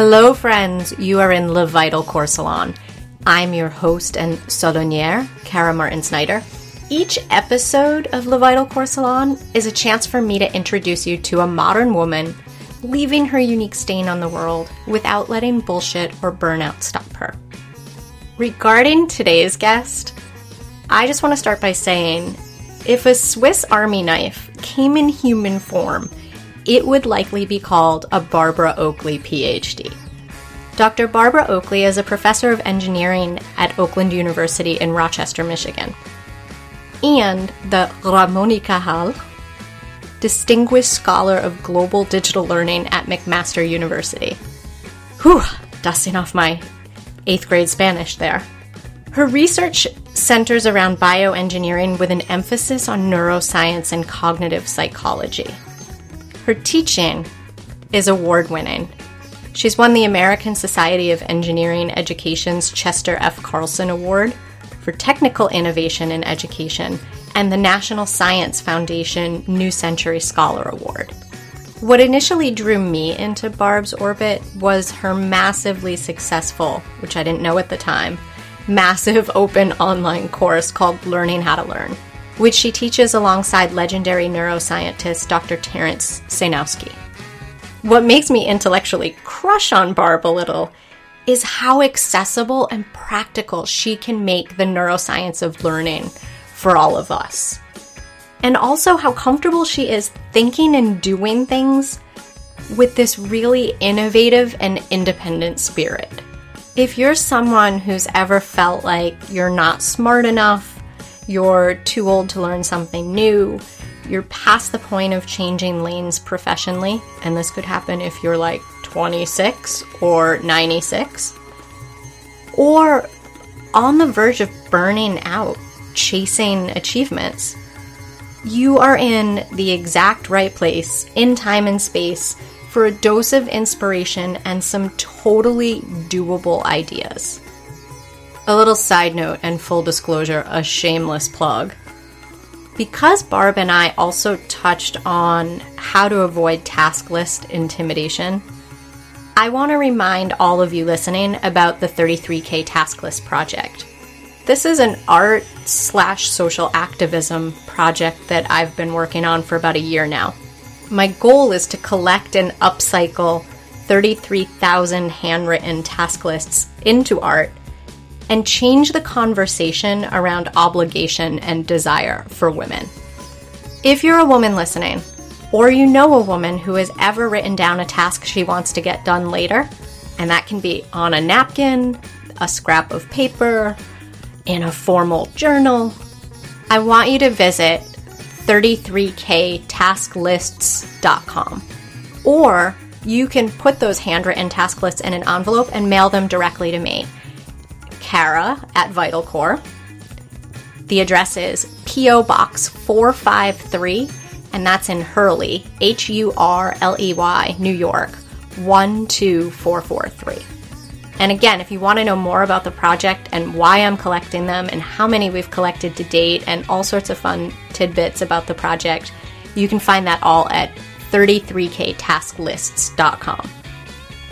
Hello, friends. You are in Le Vital Corps Salon. I'm your host and salonière, Kara Martin Snyder. Each episode of Le Vital Corps Salon is a chance for me to introduce you to a modern woman leaving her unique stain on the world without letting bullshit or burnout stop her. Regarding today's guest, I just want to start by saying if a Swiss Army knife came in human form, it would likely be called a Barbara Oakley PhD. Dr. Barbara Oakley is a professor of engineering at Oakland University in Rochester, Michigan, and the Ramón y Cajal Distinguished Scholar of Global Digital Learning at McMaster University. Whew, dusting off my eighth grade Spanish there. Her research centers around bioengineering with an emphasis on neuroscience and cognitive psychology. Her teaching is award winning. She's won the American Society of Engineering Education's Chester F. Carlson Award for Technical Innovation in Education and the National Science Foundation New Century Scholar Award. What initially drew me into Barb's orbit was her massively successful, which I didn't know at the time, massive open online course called Learning How to Learn, which she teaches alongside legendary neuroscientist Dr. Terrence Sejnowski. What makes me intellectually crush on Barb a little is how accessible and practical she can make the neuroscience of learning for all of us. And also how comfortable she is thinking and doing things with this really innovative and independent spirit. If you're someone who's ever felt like you're not smart enough, you're too old to learn something new, you're past the point of changing lanes professionally, and this could happen if you're like 26 or 96, or on the verge of burning out chasing achievements. You are in the exact right place, in time and space, for a dose of inspiration and some totally doable ideas. A little side note and full disclosure a shameless plug. Because Barb and I also touched on how to avoid task list intimidation, I want to remind all of you listening about the 33K Task List Project. This is an art slash social activism project that I've been working on for about a year now. My goal is to collect and upcycle 33,000 handwritten task lists into art and change the conversation around obligation and desire for women. If you're a woman listening, or you know a woman who has ever written down a task she wants to get done later, and that can be on a napkin, a scrap of paper, in a formal journal, I want you to visit 33ktasklists.com. Or you can put those handwritten task lists in an envelope and mail them directly to me. Kara at Vital Corps. The address is P.O. Box 453, and that's in Hurley, H U R L E Y, New York, 12443. And again, if you want to know more about the project and why I'm collecting them and how many we've collected to date and all sorts of fun tidbits about the project, you can find that all at 33ktasklists.com.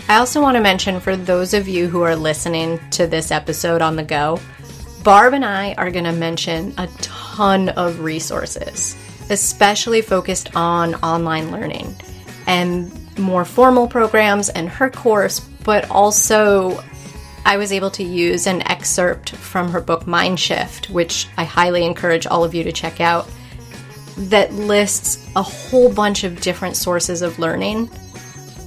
I also want to mention for those of you who are listening to this episode on the go, Barb and I are going to mention a ton of resources, especially focused on online learning and more formal programs and her course, but also I was able to use an excerpt from her book Mindshift, which I highly encourage all of you to check out, that lists a whole bunch of different sources of learning.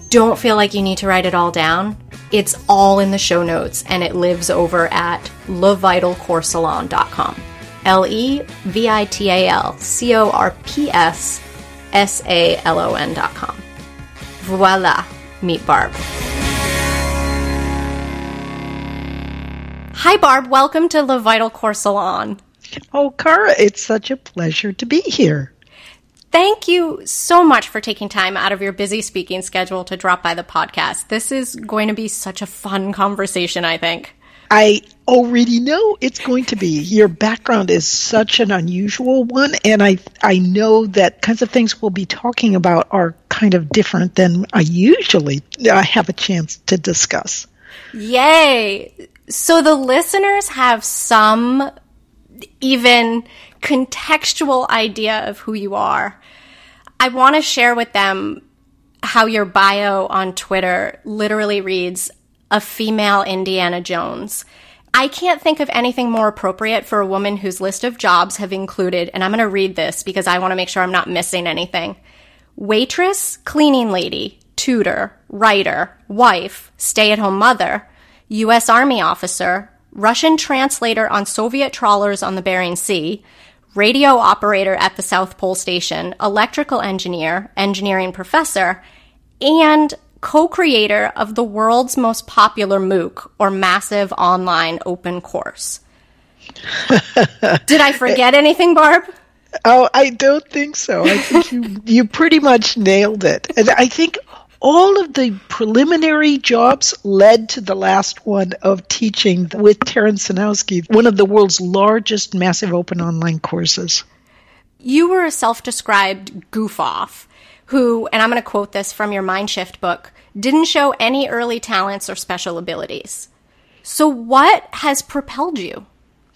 Don't feel like you need to write it all down. It's all in the show notes and it lives over at levitalcorpssalon.com. L E V I T A L C O R P S S A L O N.com. Voila, meet Barb. Hi, Barb. Welcome to the Vital Corps Salon. Oh, Kara, it's such a pleasure to be here. Thank you so much for taking time out of your busy speaking schedule to drop by the podcast. This is going to be such a fun conversation, I think. I already know it's going to be. Your background is such an unusual one, and I I know that kinds of things we'll be talking about are kind of different than I usually I have a chance to discuss. Yay! So the listeners have some even contextual idea of who you are. I want to share with them how your bio on Twitter literally reads a female Indiana Jones. I can't think of anything more appropriate for a woman whose list of jobs have included, and I'm going to read this because I want to make sure I'm not missing anything waitress, cleaning lady, tutor, writer, wife, stay at home mother, U.S. Army officer, Russian translator on Soviet trawlers on the Bering Sea, radio operator at the South Pole Station, electrical engineer, engineering professor, and co-creator of the world's most popular MOOC or massive online open course. Did I forget anything, Barb? Oh, I don't think so. I think you you pretty much nailed it. And I think all of the preliminary jobs led to the last one of teaching with Terrence Sejnowski, one of the world's largest massive open online courses. You were a self-described goof off who, and I'm going to quote this from your Mindshift book, didn't show any early talents or special abilities. So, what has propelled you?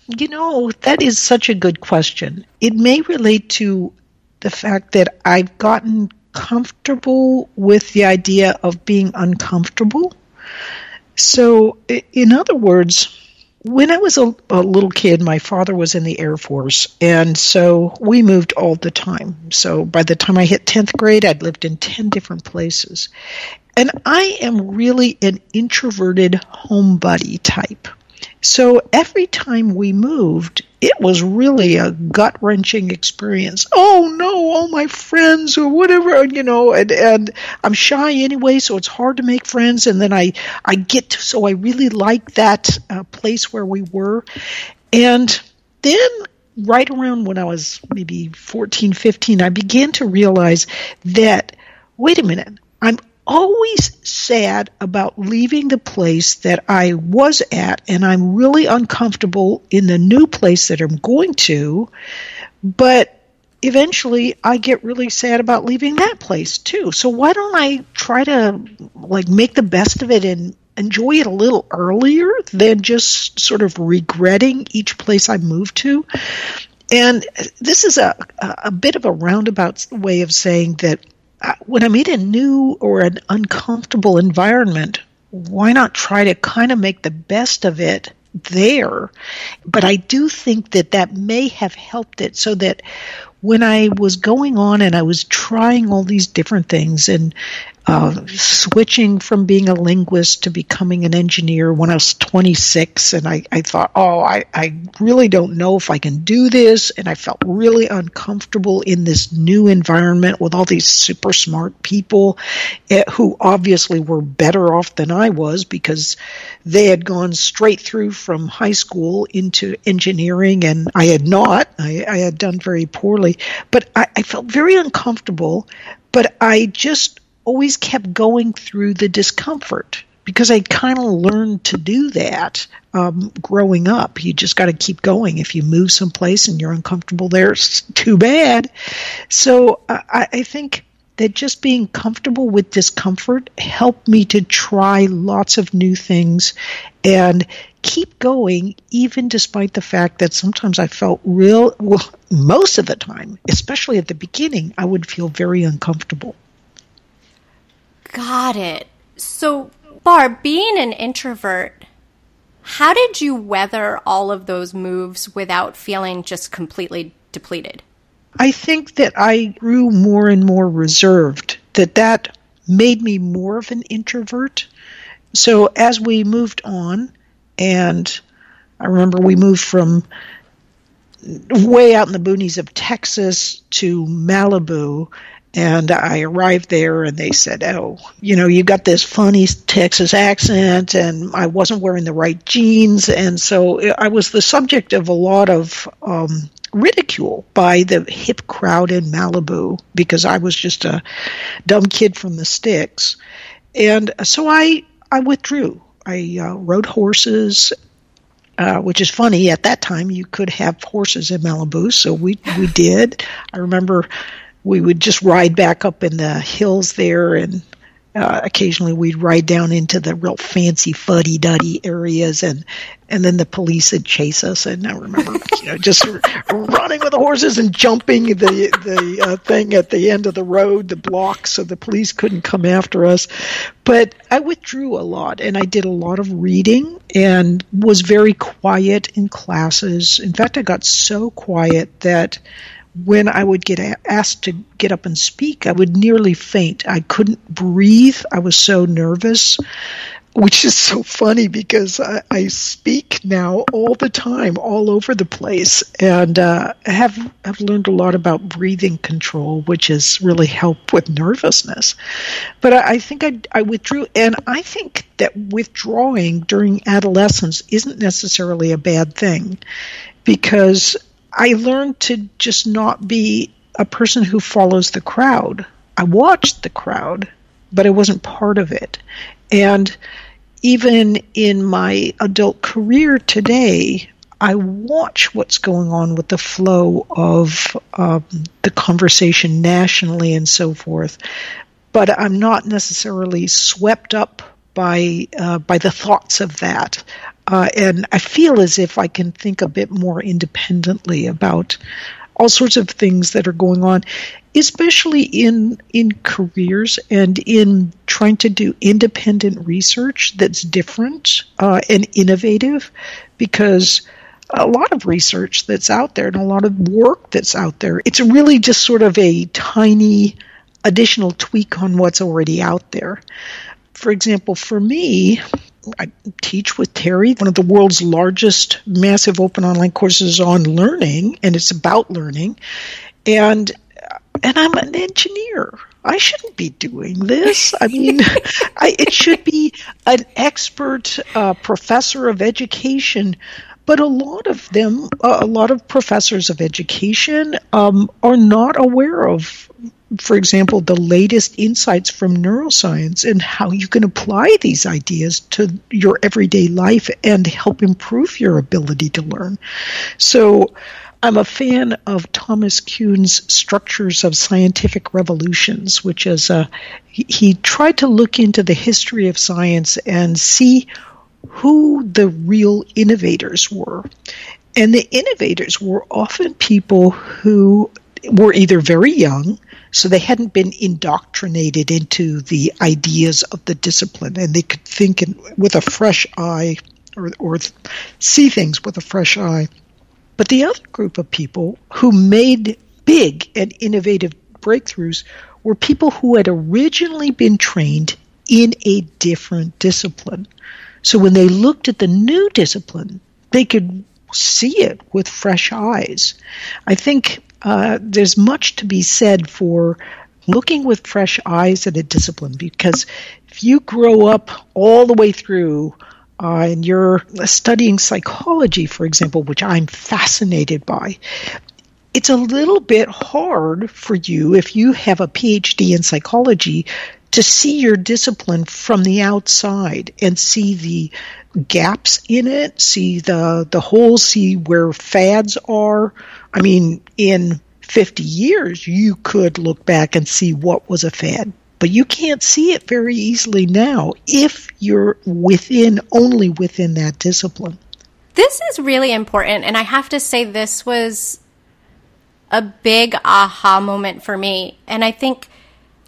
You know, that is such a good question. It may relate to the fact that I've gotten comfortable with the idea of being uncomfortable. So, in other words, when I was a, a, little kid, my father was in the Air Force, and so we moved all the time. So by the time I hit 10th grade, I'd lived in 10 different places. And I am really an introverted homebody type. So every time we moved, it was really a gut wrenching experience. Oh no, all my friends or whatever, you know, and, and I'm shy anyway, so it's hard to make friends. And then I, I get to, so I really like that uh, place where we were. And then right around when I was maybe 14, 15, I began to realize that, wait a minute, I'm always sad about leaving the place that I was at, and I'm really uncomfortable in the new place that I'm going to. But eventually, I get really sad about leaving that place too. So why don't I try to like make the best of it and enjoy it a little earlier than just sort of regretting each place I move to? And this is a, a bit of a roundabout way of saying that when I'm in a new or an uncomfortable environment, why not try to kind of make the best of it there? But I do think that that may have helped it so that when I was going on and I was trying all these different things and uh, switching from being a linguist to becoming an engineer when I was 26. And I, I thought, oh, I, I really don't know if I can do this. And I felt really uncomfortable in this new environment with all these super smart people eh, who obviously were better off than I was because they had gone straight through from high school into engineering and I had not. I, I had done very poorly. But I, I felt very uncomfortable. But I just always kept going through the discomfort because I kind of learned to do that um, growing up. You just got to keep going. If you move someplace and you're uncomfortable there, it's too bad. So uh, I, I think that just being comfortable with discomfort helped me to try lots of new things and keep going, even despite the fact that sometimes I felt real, well, most of the time, especially at the beginning, I would feel very uncomfortable. Got it. So, Barb, being an introvert, how did you weather all of those moves without feeling just completely depleted? I think that I grew more and more reserved, that that made me more of an introvert. So as we moved on, and I remember we moved from way out in the boonies of Texas to Malibu, and I arrived there and they said, Oh, you know, you got this funny Texas accent, and I wasn't wearing the right jeans. And so I was the subject of a lot of um, ridicule by the hip crowd in Malibu because I was just a dumb kid from the sticks. And so I, I withdrew. I uh, rode horses uh, which is funny. At that time, you could have horses in Malibu, so we we did. I remember we would just ride back up in the hills there and uh, occasionally we'd ride down into the real fancy fuddy duddy areas and and then the police would chase us. And I remember you know just running with the horses and jumping the the uh, thing at the end of the road the block so the police couldn't come after us. But I withdrew a lot and I did a lot of reading and was very quiet in classes. In fact I got so quiet that when I would get asked to get up and speak, I would nearly faint. I couldn't breathe. I was so nervous, which is so funny because I, I speak now all the time, all over the place, and uh, have have learned a lot about breathing control, which has really helped with nervousness. But I, I think I, I withdrew, and I think that withdrawing during adolescence isn't necessarily a bad thing because I learned to just not be a person who follows the crowd. I watched the crowd, but I wasn't part of it. And even in my adult career today, I watch what's going on with the flow of um, the conversation nationally and so forth, but I'm not necessarily swept up by uh, by the thoughts of that. Uh, and I feel as if I can think a bit more independently about all sorts of things that are going on, especially in in careers and in trying to do independent research that's different uh, and innovative, because a lot of research that's out there and a lot of work that's out there, it's really just sort of a tiny additional tweak on what's already out there. For example, for me, I teach with Terry, one of the world's largest massive open online courses on learning, and it's about learning. And and I'm an engineer. I shouldn't be doing this. I mean, I, it should be an expert uh, professor of education. But a lot of them, uh, a lot of professors of education, um, are not aware of for example, the latest insights from neuroscience and how you can apply these ideas to your everyday life and help improve your ability to learn. So, I'm a fan of Thomas Kuhn's Structures of Scientific Revolutions, which is a, he, he tried to look into the history of science and see who the real innovators were. And the innovators were often people who were either very young, so they hadn't been indoctrinated into the ideas of the discipline, and they could think in, with a fresh eye or, or see things with a fresh eye. But the other group of people who made big and innovative breakthroughs were people who had originally been trained in a different discipline. So when they looked at the new discipline, they could see it with fresh eyes. I think uh, there's much to be said for looking with fresh eyes at a discipline because if you grow up all the way through uh, and you're studying psychology, for example, which I'm fascinated by, it's a little bit hard for you if you have a PhD in psychology to see your discipline from the outside and see the gaps in it, see the the holes, see where fads are. I mean, in 50 years, you could look back and see what was a fad, but you can't see it very easily now if you're within only within that discipline. This is really important, and I have to say, this was a big aha moment for me. And I think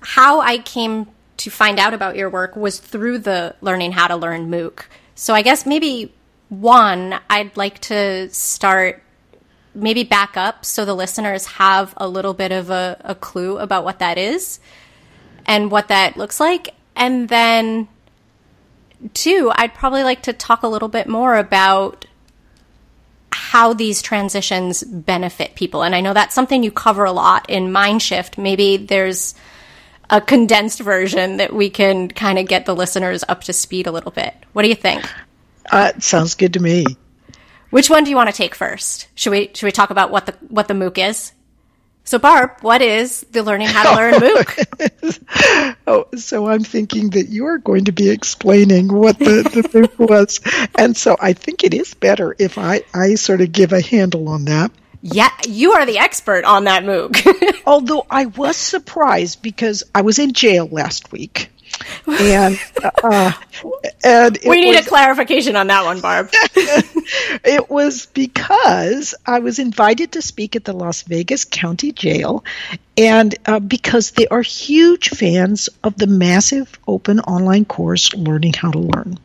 how I came to find out about your work was through the Learning How to Learn MOOC. So I guess maybe one, I'd like to start maybe back up so the listeners have a little bit of a, a clue about what that is and what that looks like. And then two, I'd probably like to talk a little bit more about how these transitions benefit people. And I know that's something you cover a lot in Mindshift. Maybe there's a condensed version that we can kind of get the listeners up to speed a little bit. What do you think? Uh, sounds good to me. Which one do you want to take first? Should we should we talk about what the what the MOOC is? So, Barb, what is the Learning How to Learn MOOC? oh, so I'm thinking that you're going to be explaining what the, the MOOC was. And so I think it is better if I, I sort of give a handle on that. Yeah, you are the expert on that MOOC. Although I was surprised because I was in jail last week and uh, and we need was, a clarification on that one, Barb. it was because I was invited to speak at the Las Vegas County Jail, and uh, because they are huge fans of the massive open online course, Learning How to Learn.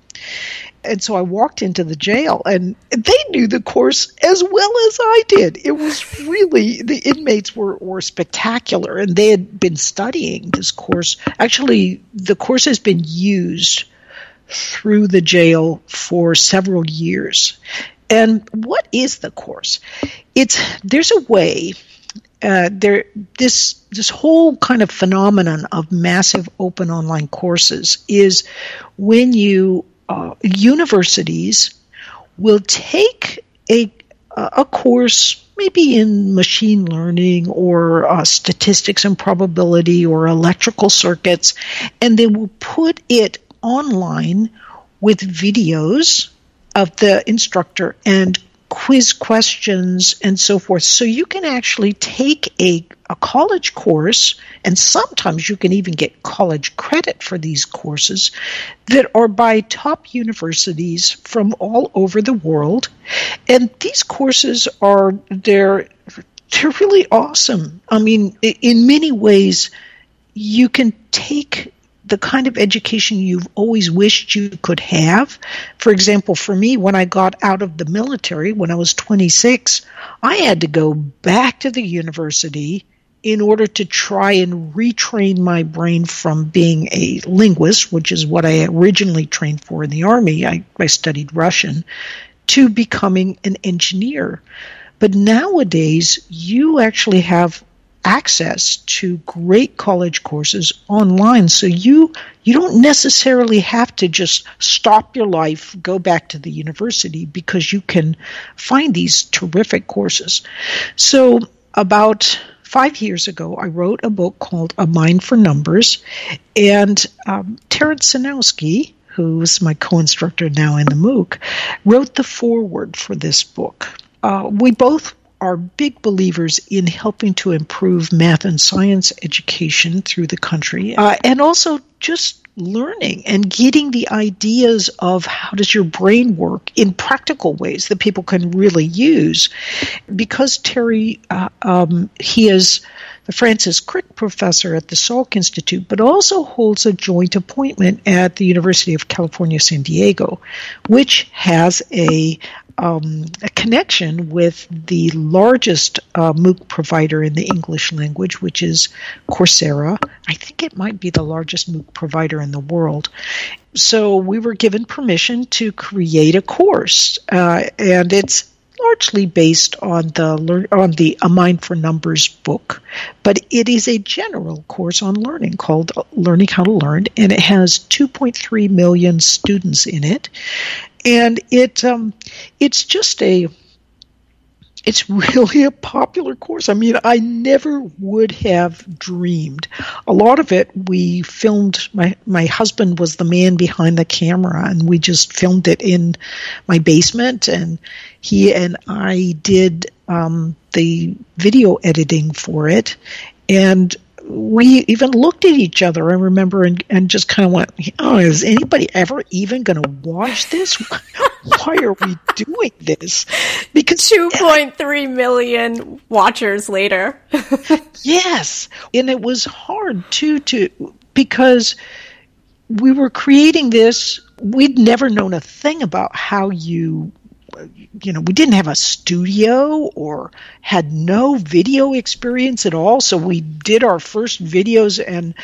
And so I walked into the jail and they knew the course as well as I did. It was really, the inmates were, were spectacular and they had been studying this course. Actually, the course has been used through the jail for several years. And what is the course? It's, there's a way uh, there this this whole kind of phenomenon of massive open online courses is when you uh, universities will take a a course maybe in machine learning or uh, statistics and probability or electrical circuits and they will put it online with videos of the instructor and quiz questions and so forth. So you can actually take a, a college course, and sometimes you can even get college credit for these courses that are by top universities from all over the world. And these courses are they're they're really awesome. I mean, in many ways, you can take the kind of education you've always wished you could have. For example, for me, when I got out of the military when I was 26, I had to go back to the university in order to try and retrain my brain from being a linguist, which is what I originally trained for in the Army. I, I studied Russian, to becoming an engineer. But nowadays, you actually have access to great college courses online. So you you don't necessarily have to just stop your life go back to the university because you can find these terrific courses. So about five years ago i wrote a book called a mind for numbers and um, terrence sejnowski who's my co-instructor now in the mooc wrote the foreword for this book. Uh, we both are big believers in helping to improve math and science education through the country uh, and also just learning and getting the ideas of how does your brain work in practical ways that people can really use. Because terry uh, um, he is the francis crick professor at the salk institute but also holds a joint appointment at the university of california san diego which has a um, a connection with the largest uh, MOOC provider in the English language, which is Coursera. I think it might be the largest MOOC provider in the world. So we were given permission to create a course, uh, and it's largely based on the on the A Mind for Numbers book, but it is a general course on learning called Learning How to Learn, and it has 2.3 million students in it, and it um, it's just a it's really a popular course. I mean, I never would have dreamed. A lot of it we filmed. My my husband was the man behind the camera, and we just filmed it in my basement. And he and I did um, the video editing for it, and we even looked at each other, I remember, and, and just kind of went, oh, is anybody ever even going to watch this? Why are we doing this? Because 2.3 eh, million watchers later. yes. And it was hard, too, to, because we were creating this. We'd never known a thing about how you you know, we didn't have a studio or had no video experience at all. So we did our first videos and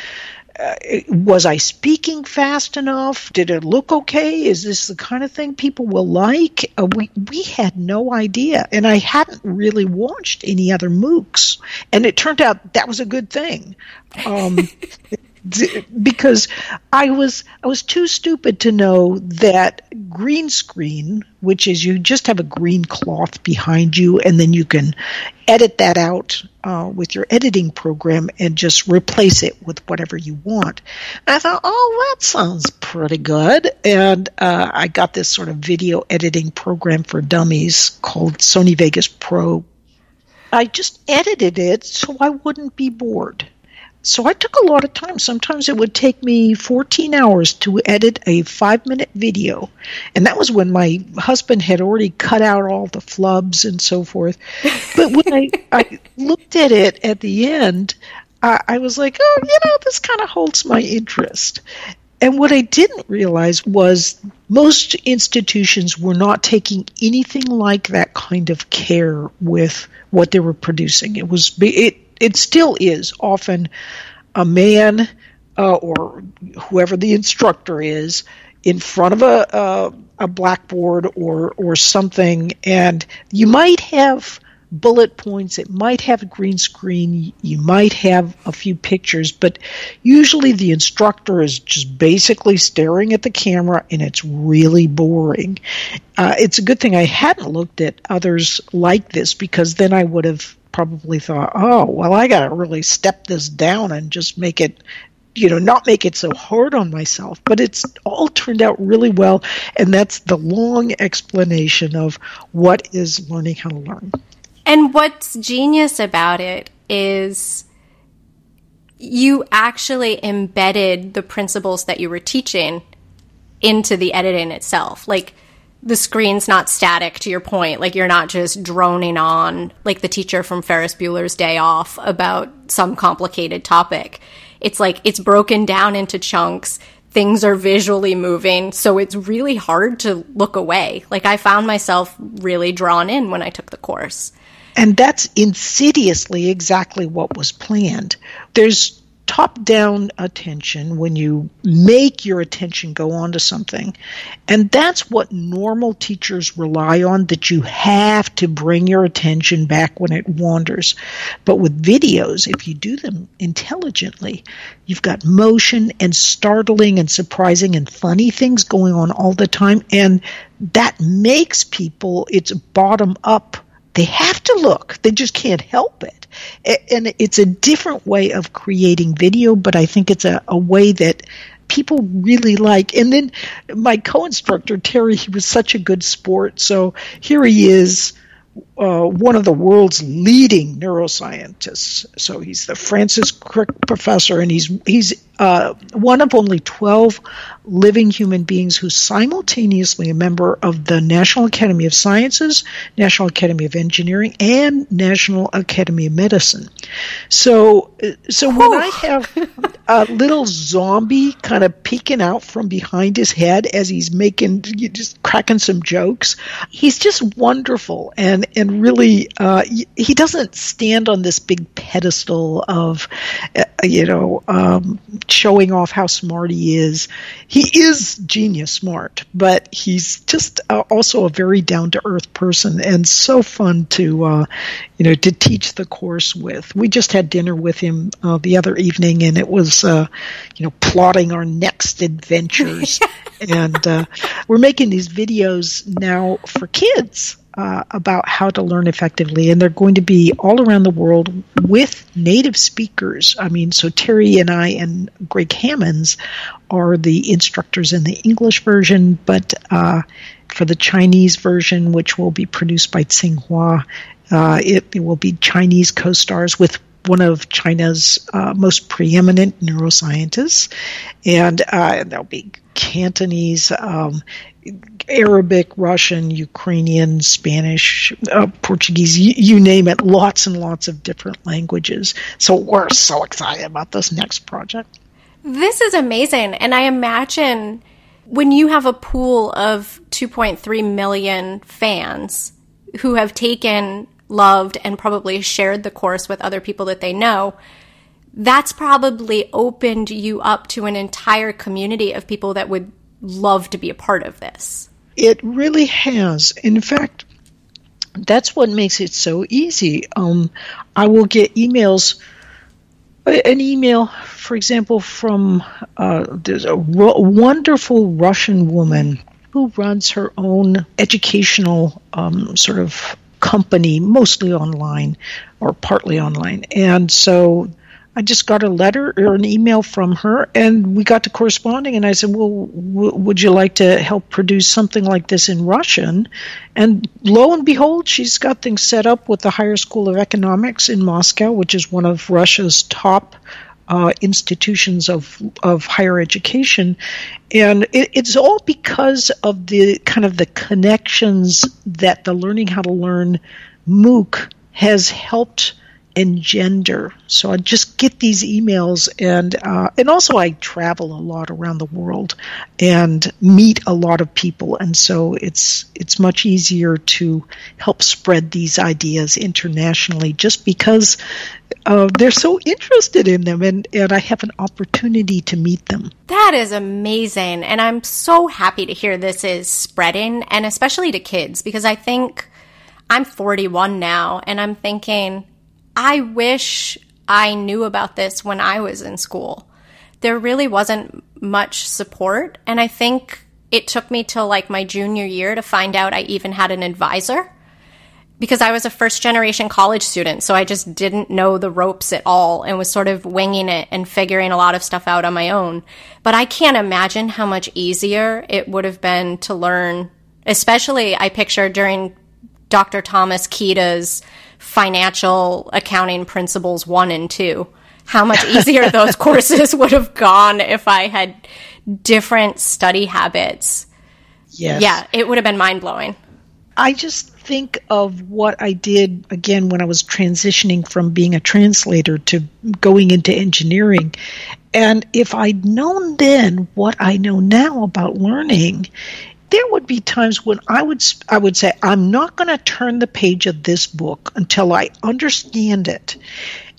uh, was I speaking fast enough? Did it look okay? Is this the kind of thing people will like? Uh, we we had no idea, and I hadn't really watched any other MOOCs, and it turned out that was a good thing. Um, because I was I was too stupid to know that green screen, which is you just have a green cloth behind you, and then you can edit that out uh, with your editing program and just replace it with whatever you want. And I thought, oh, that sounds pretty good, and uh, I got this sort of video editing program for dummies called Sony Vegas Pro. I just edited it so I wouldn't be bored. So I took a lot of time. Sometimes it would take me 14 hours to edit a five minute video. And that was when my husband had already cut out all the flubs and so forth. But when I, I looked at it at the end, I, I was like, oh, you know, this kind of holds my interest. And what I didn't realize was most institutions were not taking anything like that kind of care with what they were producing. It was it it still is often a man uh, or whoever the instructor is in front of a, a, a blackboard or or something, and you might have bullet points. It might have a green screen. You might have a few pictures, but usually the instructor is just basically staring at the camera and it's really boring. Uh, it's a good thing I hadn't looked at others like this because then I would have probably thought, oh, well, I got to really step this down and just make it you know not make it so hard on myself but it's all turned out really well and that's the long explanation of what is learning how to learn and what's genius about it is you actually embedded the principles that you were teaching into the editing itself. Like the screen's not static to your point. Like you're not just droning on like the teacher from Ferris Bueller's Day Off about some complicated topic. It's like it's broken down into chunks. Things are visually moving, so it's really hard to look away. Like I found myself really drawn in when I took the course. And that's insidiously exactly what was planned. There's top down attention when you make your attention go on to something. And that's what normal teachers rely on that you have to bring your attention back when it wanders. But with videos, if you do them intelligently, you've got motion and startling and surprising and funny things going on all the time. And that makes people, it's bottom up they have to look. They just can't help it. And it's a different way of creating video, but I think it's a, a way that people really like. And then my co instructor, Terry, he was such a good sport. So here he is uh, one of the world's leading neuroscientists. So he's the Francis Crick Professor, and he's he's uh, one of only twelve living human beings who's simultaneously a member of the National Academy of Sciences, National Academy of Engineering, and National Academy of Medicine. So, uh, so when I have a little zombie kind of peeking out from behind his head as he's making just cracking some jokes, he's just wonderful and and really, uh, he doesn't stand on this big pedestal of, uh, you know, um, showing off how smart he is. He is genius smart, but he's just uh, also a very down to earth person and so fun to, uh, you know, to teach the course with. We just had dinner with him uh, the other evening, and it was, uh, you know, plotting our next adventures. and we're making these videos now for kids uh, about how to learn effectively, and they're going to be all around the world with native speakers. I mean, so Terry and I and Greg Hammonds are the instructors in the English version, but uh, for the Chinese version, which will be produced by Tsinghua, uh, it, it, will be Chinese co stars with one of China's uh, most preeminent neuroscientists, and uh, there'll be Cantonese, um, Arabic, Russian, Ukrainian, Spanish, uh, Portuguese, you, you, name it, lots and lots of different languages. So we're so excited about this next project. This is amazing. And I imagine when you have a pool of 2.3 million fans who have taken, loved, and probably shared the course with other people that they know, that's probably opened you up to an entire community of people that would love to be a part of this. It really has. In fact, that's what makes it so easy. Um, I will get emails an email, for example, from uh, there's a ro- wonderful Russian woman who runs her own educational um, sort of company, mostly online or partly online. And so I just got a letter or an email from her, and we got to corresponding. And I said, "Well, w- would you like to help produce something like this in Russian?" And lo and behold, she's got things set up with the Higher School of Economics in Moscow, which is one of Russia's top uh, institutions of of higher education, and it, it's all because of the kind of the connections that the learning how to learn MOOC has helped engender. So I just get these emails, and uh, and also I travel a lot around the world and meet a lot of people, and so it's it's much easier to help spread these ideas internationally, just because uh, they're so interested in them, and and I have an opportunity to meet them. That is amazing, and I'm so happy to hear this is spreading, and especially to kids, because I think. I'm 41 now, and I'm thinking, I wish I knew about this when I was in school. There really wasn't much support, and I think it took me till like my junior year to find out I even had an advisor because I was a first generation college student, so I just didn't know the ropes at all and was sort of winging it and figuring a lot of stuff out on my own. But I can't imagine how much easier it would have been to learn, especially I picture during Dr. Thomas Kita's financial accounting principles one and two. How much easier those courses would have gone if I had different study habits. Yes. Yeah, it would have been mind blowing. I just think of what I did again when I was transitioning from being a translator to going into engineering. And if I'd known then what I know now about learning, there would be times when I would I would say I'm not going to turn the page of this book until I understand it.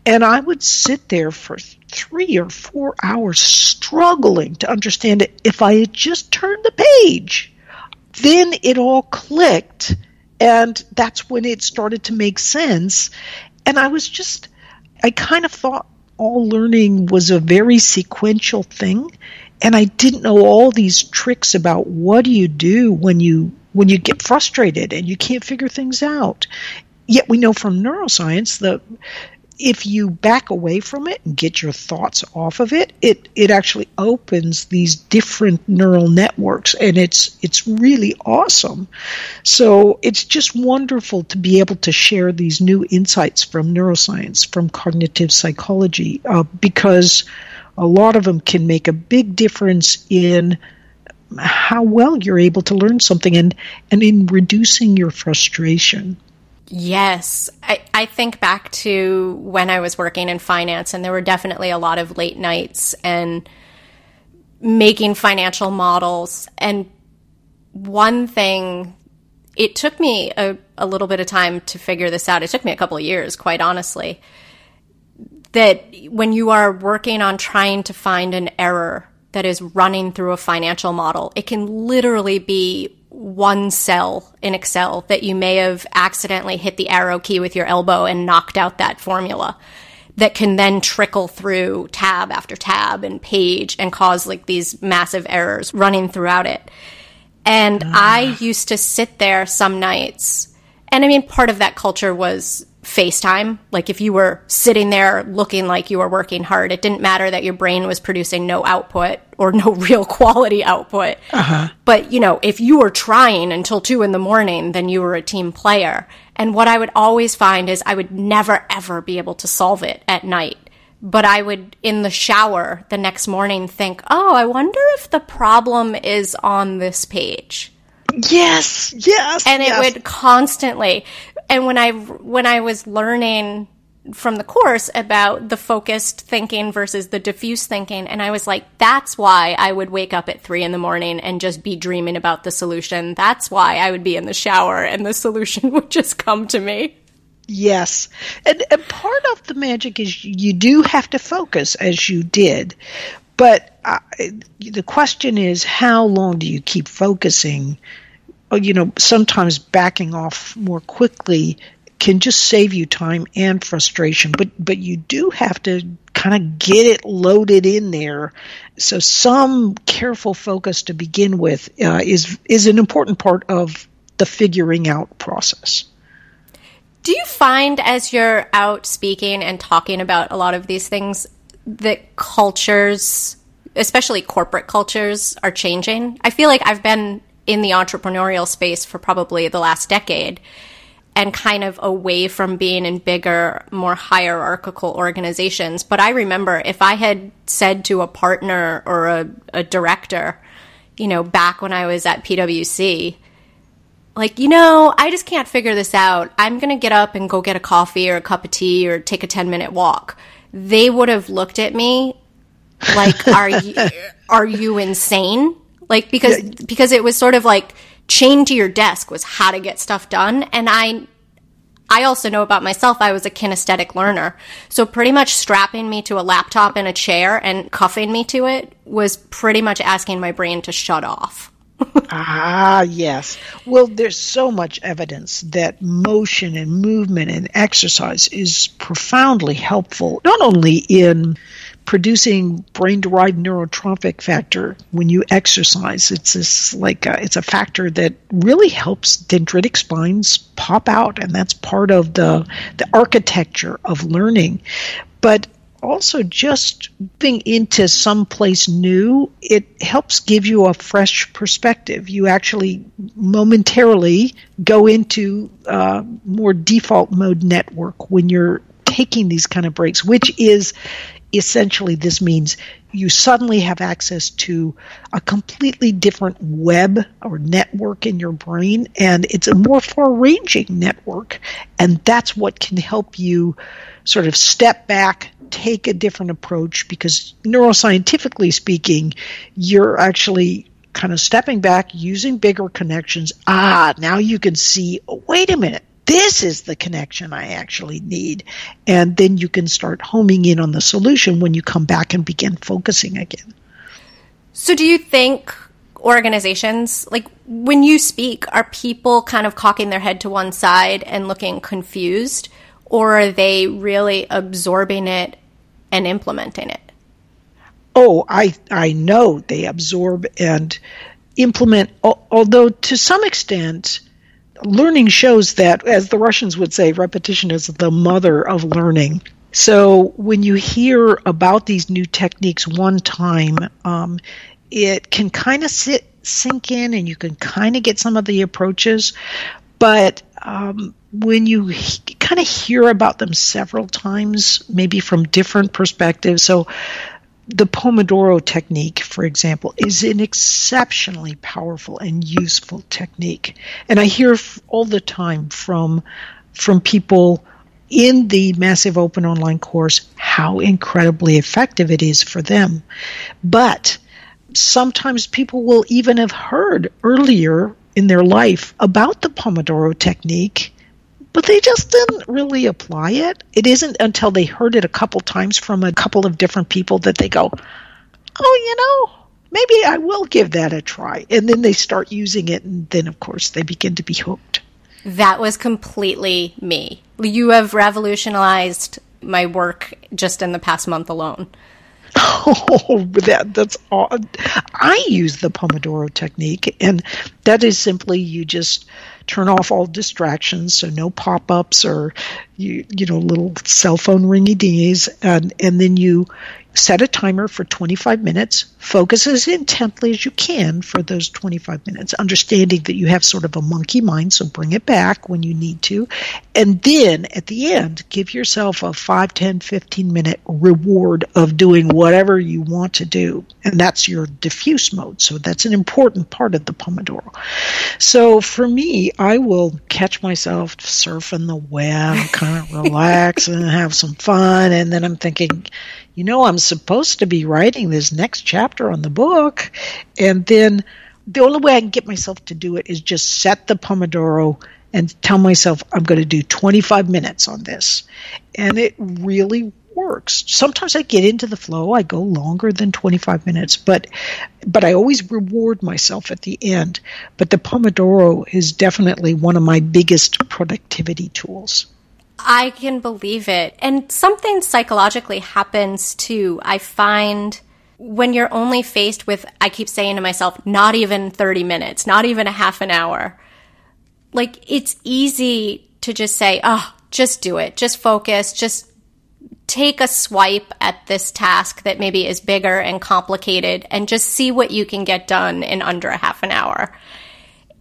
And I would sit there for 3 or 4 hours struggling to understand it if I had just turned the page. Then it all clicked and that's when it started to make sense and I was just I kind of thought all learning was a very sequential thing and I didn't know all these tricks about what do you do when you when you get frustrated and you can't figure things out. Yet we know from neuroscience that if you back away from it and get your thoughts off of it, it it actually opens these different neural networks and it's it's really awesome. So it's just wonderful to be able to share these new insights from neuroscience, from cognitive psychology, uh, because a lot of them can make a big difference in how well you're able to learn something and, and in reducing your frustration. Yes. I, I think back to when I was working in finance, and there were definitely a lot of late nights and making financial models. And one thing, it took me a, a little bit of time to figure this out. It took me a couple of years, quite honestly that when you are working on trying to find an error that is running through a financial model, it can literally be one cell in Excel that you may have accidentally hit the arrow key with your elbow and knocked out that formula that can then trickle through tab after tab and page and cause like these massive errors running throughout it. And I ah. used to sit there some nights. And I mean, part of that culture was FaceTime. Like if you were sitting there looking like you were working hard, it didn't matter that your brain was producing no output or no real quality output. Uh-huh. But, you know, if you were trying until two in the morning, then you were a team player. And what I would always find is I would never ever be able to solve it at night. But I would, in the shower the next morning, think, oh, I wonder if the problem is on this page. Yes, yes. And yes. it would constantly, and when I when I was learning from the course about the focused thinking versus the diffuse thinking, and I was like, that's why I would wake up at three in the morning and just be dreaming about the solution. That's why I would be in the shower and the solution would just come to me. Yes. And, and part of the magic is you do have to focus as you did. But uh, the question is, how long do you keep focusing? You know, sometimes backing off more quickly can just save you time and frustration. But but you do have to kind of get it loaded in there. So some careful focus to begin with uh, is is an important part of the figuring out process. Do you find as you're out speaking and talking about a lot of these things that cultures, especially corporate cultures, are changing? I feel like I've been in the entrepreneurial space for probably the last decade and kind of away from being in bigger, more hierarchical organizations. But I remember if I had said to a partner or a, a director, you know, back when I was at PwC, like, you know, I just can't figure this out. I'm going to get up and go get a coffee or a cup of tea or take a 10 minute walk. They would have looked at me like, are you, are you insane? Like, because, because it was sort of like, chained to your desk was how to get stuff done. And I, I also know about myself, I was a kinesthetic learner. So pretty much strapping me to a laptop and a chair and cuffing me to it was pretty much asking my brain to shut off. ah, yes. Well, there's so much evidence that motion and movement and exercise is profoundly helpful, not only in producing brain derived neurotrophic factor when you exercise. It's this like a, it's a factor that really helps dendritic spines pop out, and that's part of the the architecture of learning. But also just being into some place new it helps give you a fresh perspective you actually momentarily go into uh, more default mode network when you're taking these kind of breaks which is essentially this means you suddenly have access to a completely different web or network in your brain and it's a more far ranging network and that's what can help you sort of step back take a different approach because neuroscientifically speaking you're actually kind of stepping back using bigger connections. Ah now you can see oh, wait a minute this is the connection I actually need. And then you can start homing in on the solution when you come back and begin focusing again. So, do you think organizations, like when you speak, are people kind of cocking their head to one side and looking confused, or are they really absorbing it and implementing it? Oh, I I know they absorb and implement, although to some extent, learning shows that, as the Russians would say, repetition is the mother of learning. So when you hear about these new techniques one time, um, it can kind of sit sink in, and you can kind of get some of the approaches. But um, when you he- kind of hear about them several times, maybe from different perspectives, so the Pomodoro technique, for example, is an exceptionally powerful and useful technique. And I hear all the time from from people in the massive open online course how incredibly effective it is for them. But sometimes people will even have heard earlier in their life about the Pomodoro technique but they just didn't really apply it. It isn't until they heard it a couple times from a couple of different people that they go, oh, you know, maybe I will give that a try. And then they start using it, and then, of course, they begin to be hooked. That was completely me. You have revolutionized my work just in the past month alone. Oh, that that's odd. I use the Pomodoro technique, and that is simply you just turn off all distractions, so no pop-ups or you you know little cell phone ringy dingies, and and then you set a timer for 25 minutes, focus as intently as you can for those 25 minutes, understanding that you have sort of a monkey mind, so bring it back when you need to. And then at the end, give yourself a 5, 10, 15 minute reward of doing whatever you want to do. And that's your diffuse mode. So that's an important part of the Pomodoro. So for me, I will catch myself surfing the web, kind of relax and have some fun. And then I'm thinking, you know, I'm supposed to be writing this next chapter on the book. And then the only way I can get myself to do it is just set the Pomodoro and tell myself I'm going to do 25 minutes on this. And it really works. Sometimes I get into the flow, I go longer than 25 minutes, but but I always reward myself at the end. But the Pomodoro is definitely one of my biggest productivity tools. I can believe it. And something psychologically happens too. I find when you're only faced with, I keep saying to myself, not even 30 minutes, not even a half an hour, like it's easy to just say, oh, just do it, just focus, just take a swipe at this task that maybe is bigger and complicated and just see what you can get done in under a half an hour.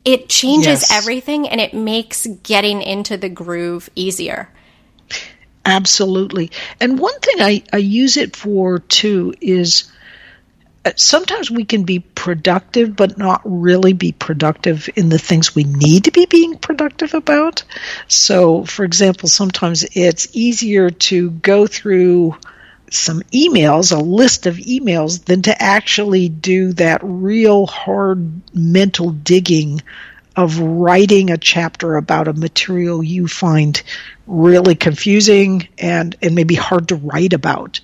It changes yes. everything and it makes getting into the groove easier. Absolutely. And one thing I, I use it for too is uh, sometimes we can be productive but not really be productive in the things we need to be being productive about. So, for example, sometimes it's easier to go through some emails, a list of emails, than to actually do that real hard mental digging of writing a chapter about a material you find really confusing and, and maybe hard to write about.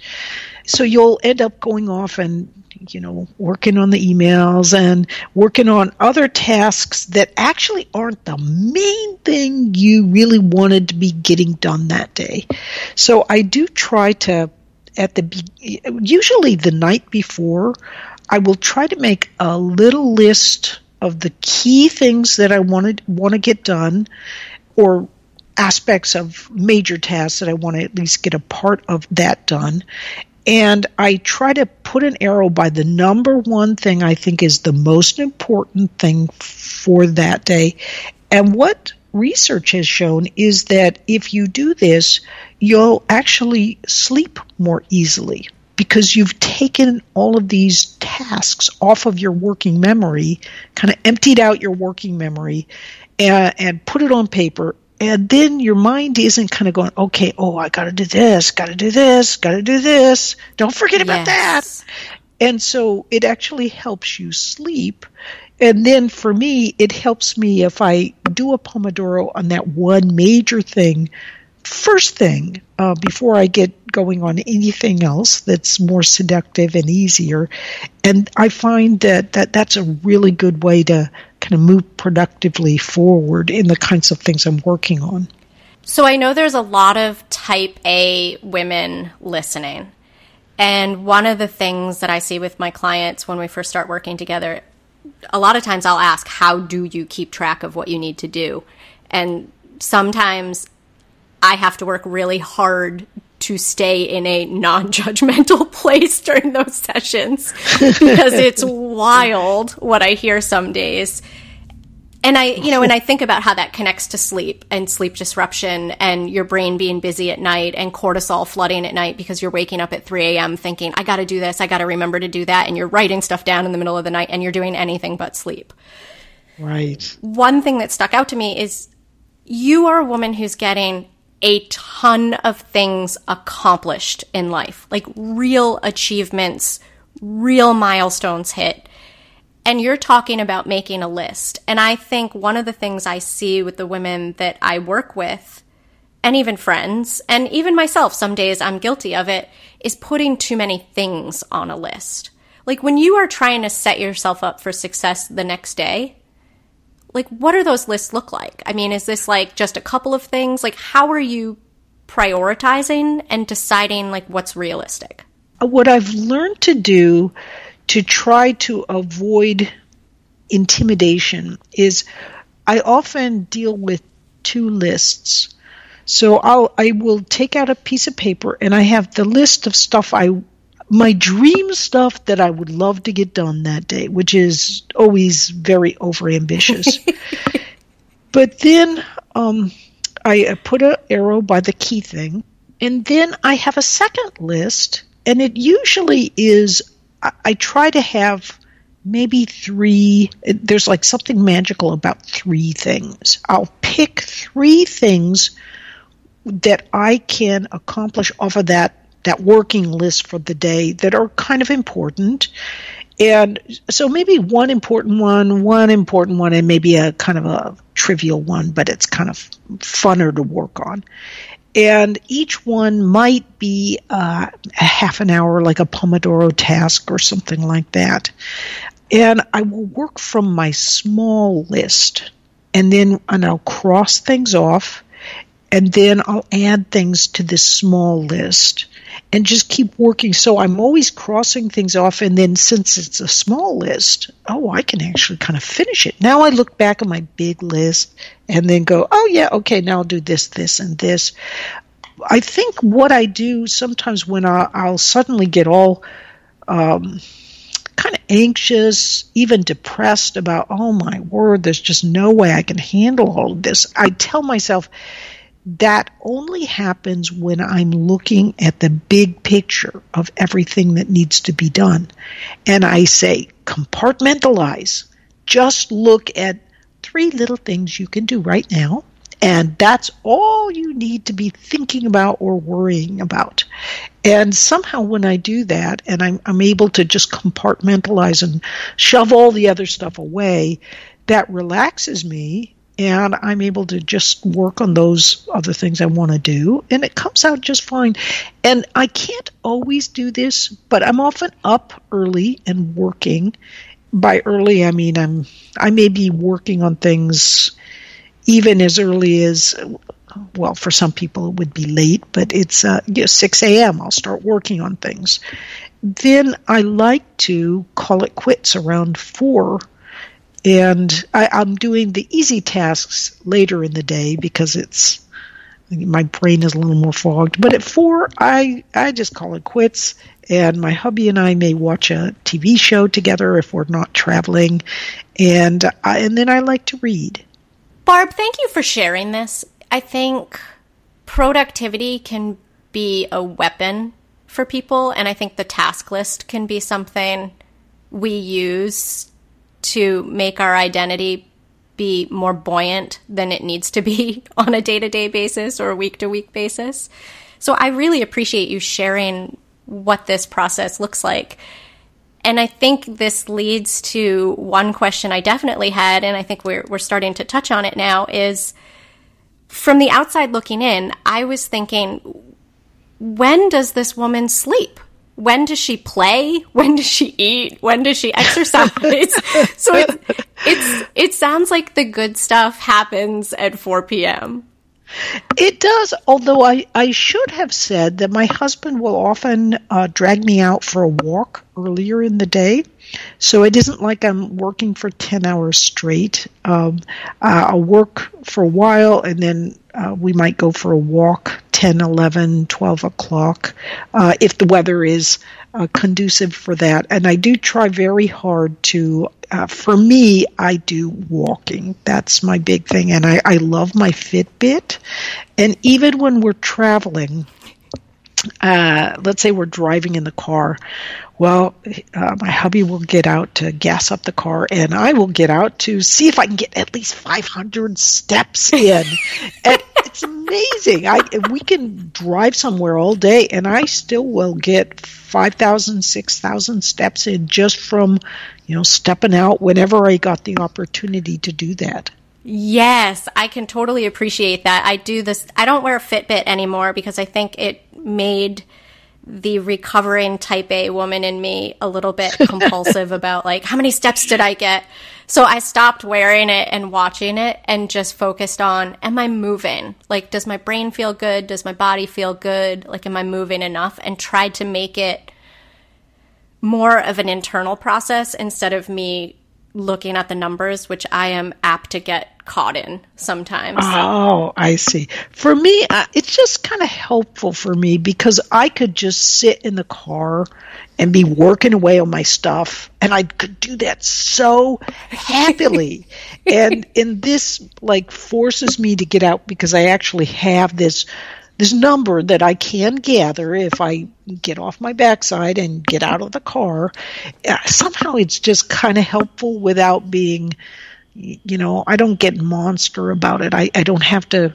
So you'll end up going off and you know, working on the emails and working on other tasks that actually aren't the main thing you really wanted to be getting done that day. So I do try to, at the, usually the night before, I will try to make a little list of the key things that I wanted want to get done or aspects of major tasks that I want to at least get a part of that done and I try to put an arrow by the number one thing I think is the most important thing for that day. And what research has shown is that if you do this, you'll actually sleep more easily because you've taken all of these tasks off of your working memory, kind of emptied out your working memory, and, and put it on paper and then your mind isn't kind of going, okay, oh, I got to do this, got to do this, got to do this. Don't forget about yes. that. And so it actually helps you sleep. And then for me, it helps me if I do a Pomodoro on that one major thing, first thing, uh, before I get going on anything else that's more seductive and easier. And I find that, that that's a really good way to kind of move productively forward in the kinds of things I'm working on. So I know there's a lot of type A women listening. And one of the things that I see with my clients when we first start working together, a lot of times I'll ask, How do you keep track of what you need to do? And sometimes I have to work really hard to stay in a non judgmental place during those sessions because it's wild what I hear some days. And I, you know, and I think about how that connects to sleep and sleep disruption and your brain being busy at night and cortisol flooding at night because you're waking up at 3 a.m. thinking, I got to do this, I got to remember to do that. And you're writing stuff down in the middle of the night and you're doing anything but sleep. Right. One thing that stuck out to me is you are a woman who's getting a ton of things accomplished in life, like real achievements, real milestones hit. And you're talking about making a list. And I think one of the things I see with the women that I work with, and even friends, and even myself, some days I'm guilty of it, is putting too many things on a list. Like when you are trying to set yourself up for success the next day, like what are those lists look like? I mean, is this like just a couple of things? Like how are you prioritizing and deciding like what's realistic? What I've learned to do to try to avoid intimidation is I often deal with two lists. So I'll I will take out a piece of paper and I have the list of stuff I my dream stuff that I would love to get done that day, which is always very overambitious. but then um, I put an arrow by the key thing, and then I have a second list, and it usually is I, I try to have maybe three. There's like something magical about three things. I'll pick three things that I can accomplish off of that that working list for the day that are kind of important. And so maybe one important one, one important one, and maybe a kind of a trivial one, but it's kind of funner to work on. And each one might be uh, a half an hour, like a Pomodoro task or something like that. And I will work from my small list, and then and I'll cross things off, and then I'll add things to this small list and just keep working. So I'm always crossing things off. And then since it's a small list, oh, I can actually kind of finish it. Now I look back at my big list and then go, oh, yeah, okay, now I'll do this, this, and this. I think what I do sometimes when I, will suddenly get all um, kind of anxious, even depressed about, oh my word, there's just no way I can handle all of this, I tell myself, that only happens when I'm looking at the big picture of everything that needs to be done. And I say, compartmentalize. Just look at three little things you can do right now. And that's all you need to be thinking about or worrying about. And somehow, when I do that and I'm, I'm able to just compartmentalize and shove all the other stuff away, that relaxes me and I'm able to just work on those other things I want to do, and it comes out just fine. And I can't always do this, but I'm often up early and working. By early, I mean I'm I may be working on things even as early as well for some people it would be late, but it's uh, 6 a.m. I'll start working on things. Then I like to call it quits around four and I, I'm doing the easy tasks later in the day because it's my brain is a little more fogged. But at four, I I just call it quits. And my hubby and I may watch a TV show together if we're not traveling, and I, and then I like to read. Barb, thank you for sharing this. I think productivity can be a weapon for people, and I think the task list can be something we use to make our identity be more buoyant than it needs to be on a day to day basis or a week to week basis. So I really appreciate you sharing what this process looks like. And I think this leads to one question I definitely had, and I think we're, we're starting to touch on it now is from the outside looking in, I was thinking, when does this woman sleep? When does she play? When does she eat? When does she exercise? so it's, it's, it sounds like the good stuff happens at 4 p.m. It does, although I, I should have said that my husband will often uh, drag me out for a walk earlier in the day. So it isn't like I'm working for 10 hours straight. Um, uh, I'll work for a while and then uh, we might go for a walk 10, 11, 12 o'clock uh, if the weather is uh, conducive for that. And I do try very hard to, uh, for me, I do walking. That's my big thing. And I, I love my Fitbit. And even when we're traveling, uh, let's say we're driving in the car. Well, uh, my hubby will get out to gas up the car, and I will get out to see if I can get at least 500 steps in. and it's amazing. I we can drive somewhere all day, and I still will get 5,000, 6,000 steps in just from, you know, stepping out whenever I got the opportunity to do that. Yes, I can totally appreciate that. I do this. I don't wear a Fitbit anymore because I think it made the recovering type A woman in me a little bit compulsive about like how many steps did I get? So I stopped wearing it and watching it and just focused on am I moving? Like does my brain feel good? Does my body feel good? Like am I moving enough? And tried to make it more of an internal process instead of me looking at the numbers, which I am apt to get caught in sometimes. Oh, I see. For me, uh, it's just kind of helpful for me because I could just sit in the car and be working away on my stuff, and I could do that so happily. and and this like forces me to get out because I actually have this this number that I can gather if I get off my backside and get out of the car. Uh, somehow it's just kind of helpful without being, you know, I don't get monster about it. I, I don't have to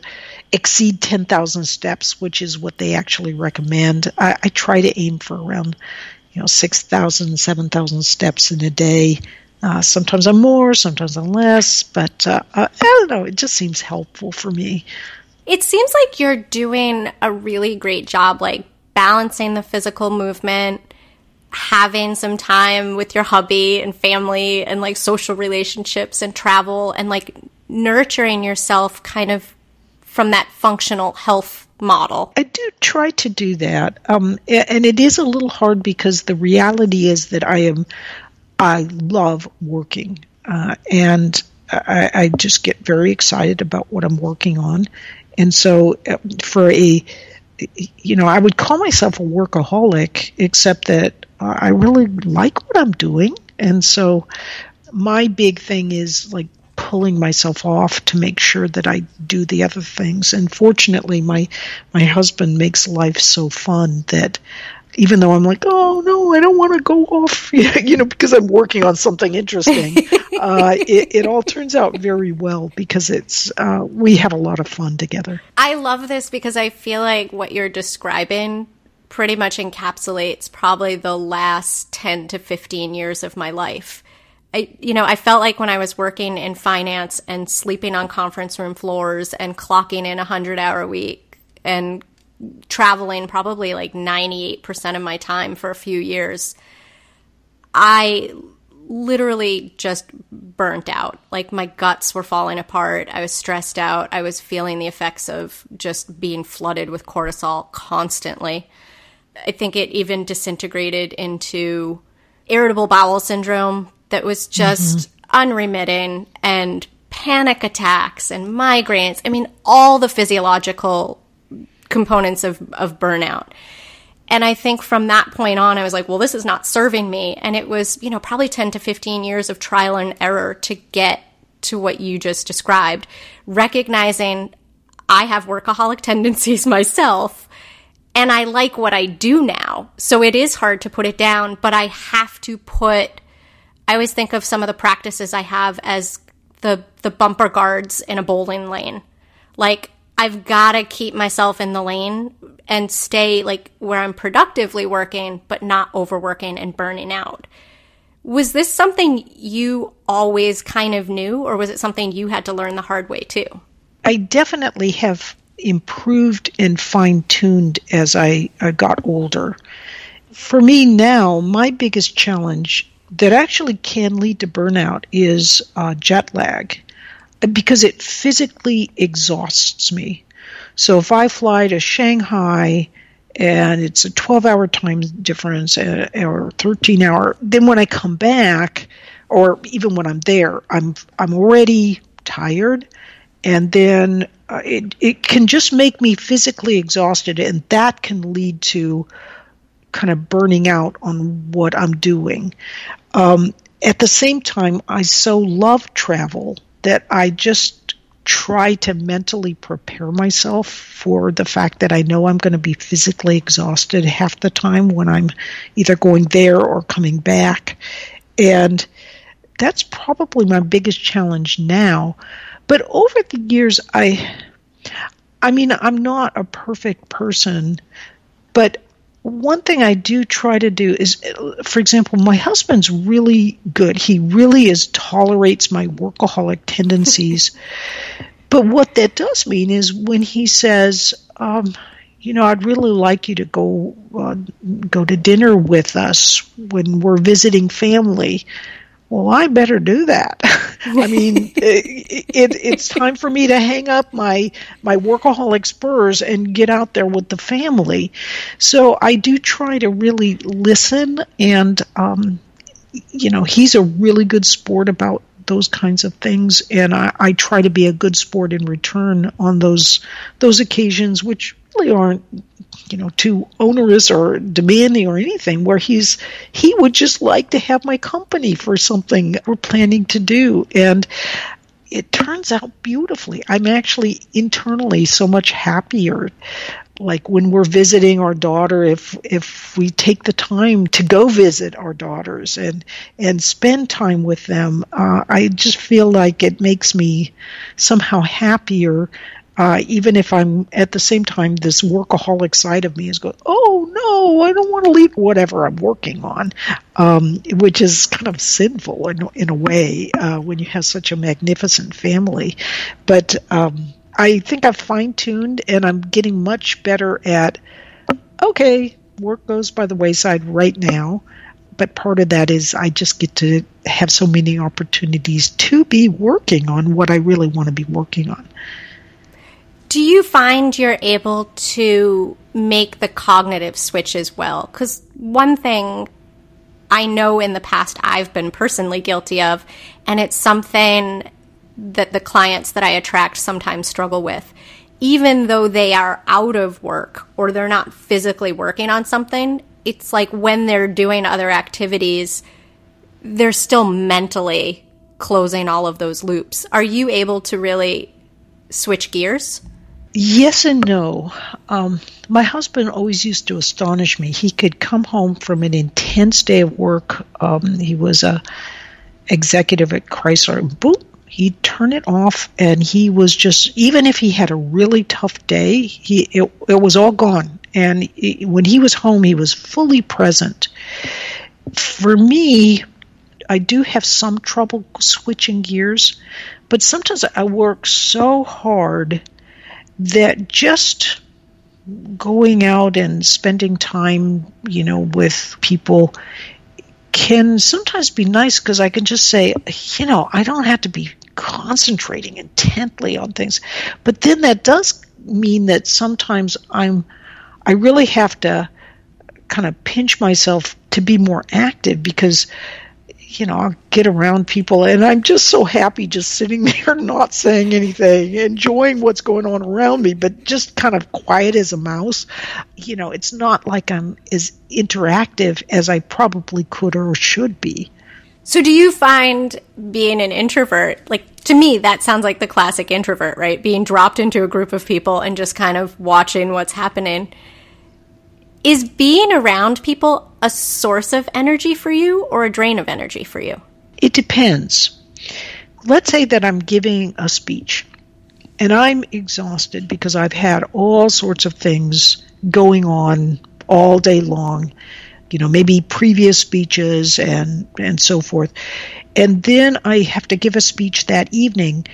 exceed 10,000 steps, which is what they actually recommend. I, I try to aim for around, you know, 6,000, 7,000 steps in a day. Uh, sometimes I'm more, sometimes I'm less, but uh, uh I don't know. It just seems helpful for me It seems like you're doing a really great job, like balancing the physical movement, having some time with your hubby and family and like social relationships and travel and like nurturing yourself kind of from that functional health model. I do try to do that. Um, and it is a little hard because the reality is that I am, I love working. Uh, and I, I, just get very excited about what I'm working on. And so uh, for a, you know, I would call myself a workaholic, except that I really like what I'm doing. And so my big thing is like pulling myself off to make sure that I do the other things. And fortunately, my my husband makes life so fun that even though I'm like, oh no, I don't want to go off, you know, because I'm working on something interesting, uh, it, it, all turns out very well because it's uh, we have a lot of fun together. I love this because I feel like what you're describing pretty much encapsulates probably the last 10 to 15 years of my life. I, you know, I felt like when I was working in finance and sleeping on conference room floors and clocking in a hundred hour a week and traveling probably like 98% of my time for a few years, I literally just burnt out. Like my guts were falling apart. I was stressed out. I was feeling the effects of just being flooded with cortisol constantly. I think it even disintegrated into irritable bowel syndrome that was just mm-hmm. unremitting and panic attacks and migraines. I mean, all the physiological components of, of burnout. And I think from that point on, I was like, well, this is not serving me. And it was, you know, probably 10 to 15 years of trial and error to get to what you just described, recognizing I have workaholic tendencies myself and I like what I do now. So it is hard to put it down, but I have to put, I always think of some of the practices I have as the, the bumper guards in a bowling lane. Like, I've got to keep myself in the lane and stay like where I'm productively working, but not overworking and burning out. Was this something you always kind of knew, or was it something you had to learn the hard way too? I definitely have improved and fine tuned as I, I got older. For me now, my biggest challenge that actually can lead to burnout is uh, jet lag because it physically exhausts me. So if I fly to Shanghai and it's a 12 hour time difference uh, or 13 hour, then when I come back, or even when I'm there, I'm I'm already tired, and then uh, it it can just make me physically exhausted, and that can lead to kind of burning out on what I'm doing. Um, at the same time, I so love travel that I just try to mentally prepare myself for the fact that I know I'm going to be physically exhausted half the time when I'm either going there or coming back. And that's probably my biggest challenge now. But over the years I I mean, I'm not a perfect person, but one thing I do try to do is, for example, my husband's really good. He really is tolerates my workaholic tendencies. but what that does mean is when he says, um, you know, I'd really like you to go uh, go to dinner with us when we're visiting family well, I better do that. I mean, it, it, it's time for me to hang up my my workaholic spurs and get out there with the family. So I do try to really listen, and um, you know, he's a really good sport about those kinds of things, and I, I try to be a good sport in return on those those occasions, which really aren't you know too onerous or demanding or anything where he's he would just like to have my company for something we're planning to do. And it turns out beautifully. I'm actually internally so much happier like when we're visiting our daughter if if we take the time to go visit our daughters and and spend time with them uh, i just feel like it makes me somehow happier uh, even if I'm at the same time, this workaholic side of me is going, oh no, I don't want to leave whatever I'm working on, um, which is kind of sinful in, in a way uh, when you have such a magnificent family. But um, I think I've fine tuned and I'm getting much better at, okay, work goes by the wayside right now. But part of that is I just get to have so many opportunities to be working on what I really want to be working on. Do you find you're able to make the cognitive switch as well? Because one thing I know in the past I've been personally guilty of, and it's something that the clients that I attract sometimes struggle with. Even though they are out of work or they're not physically working on something, it's like when they're doing other activities, they're still mentally closing all of those loops. Are you able to really switch gears? Yes and no. Um, my husband always used to astonish me. He could come home from an intense day of work. Um, he was a executive at Chrysler. Boom, he'd turn it off, and he was just even if he had a really tough day, he it, it was all gone. And it, when he was home, he was fully present. For me, I do have some trouble switching gears, but sometimes I work so hard that just going out and spending time, you know, with people can sometimes be nice because I can just say, you know, I don't have to be concentrating intently on things. But then that does mean that sometimes I'm I really have to kind of pinch myself to be more active because you know, I'll get around people and I'm just so happy just sitting there not saying anything, enjoying what's going on around me, but just kind of quiet as a mouse. You know, it's not like I'm as interactive as I probably could or should be. So do you find being an introvert, like to me that sounds like the classic introvert, right? Being dropped into a group of people and just kind of watching what's happening. Is being around people a source of energy for you or a drain of energy for you? It depends. Let's say that I'm giving a speech and I'm exhausted because I've had all sorts of things going on all day long, you know, maybe previous speeches and and so forth. And then I have to give a speech that evening.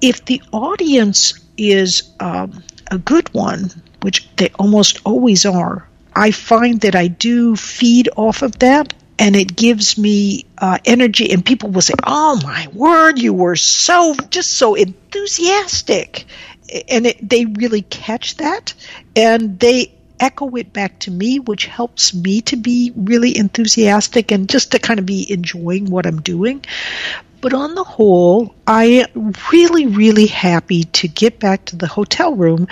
If the audience is um, a good one, which they almost always are, I find that I do feed off of that and it gives me uh, energy. And people will say, Oh my word, you were so, just so enthusiastic. And it, they really catch that and they echo it back to me, which helps me to be really enthusiastic and just to kind of be enjoying what I'm doing. But on the whole, I am really, really happy to get back to the hotel room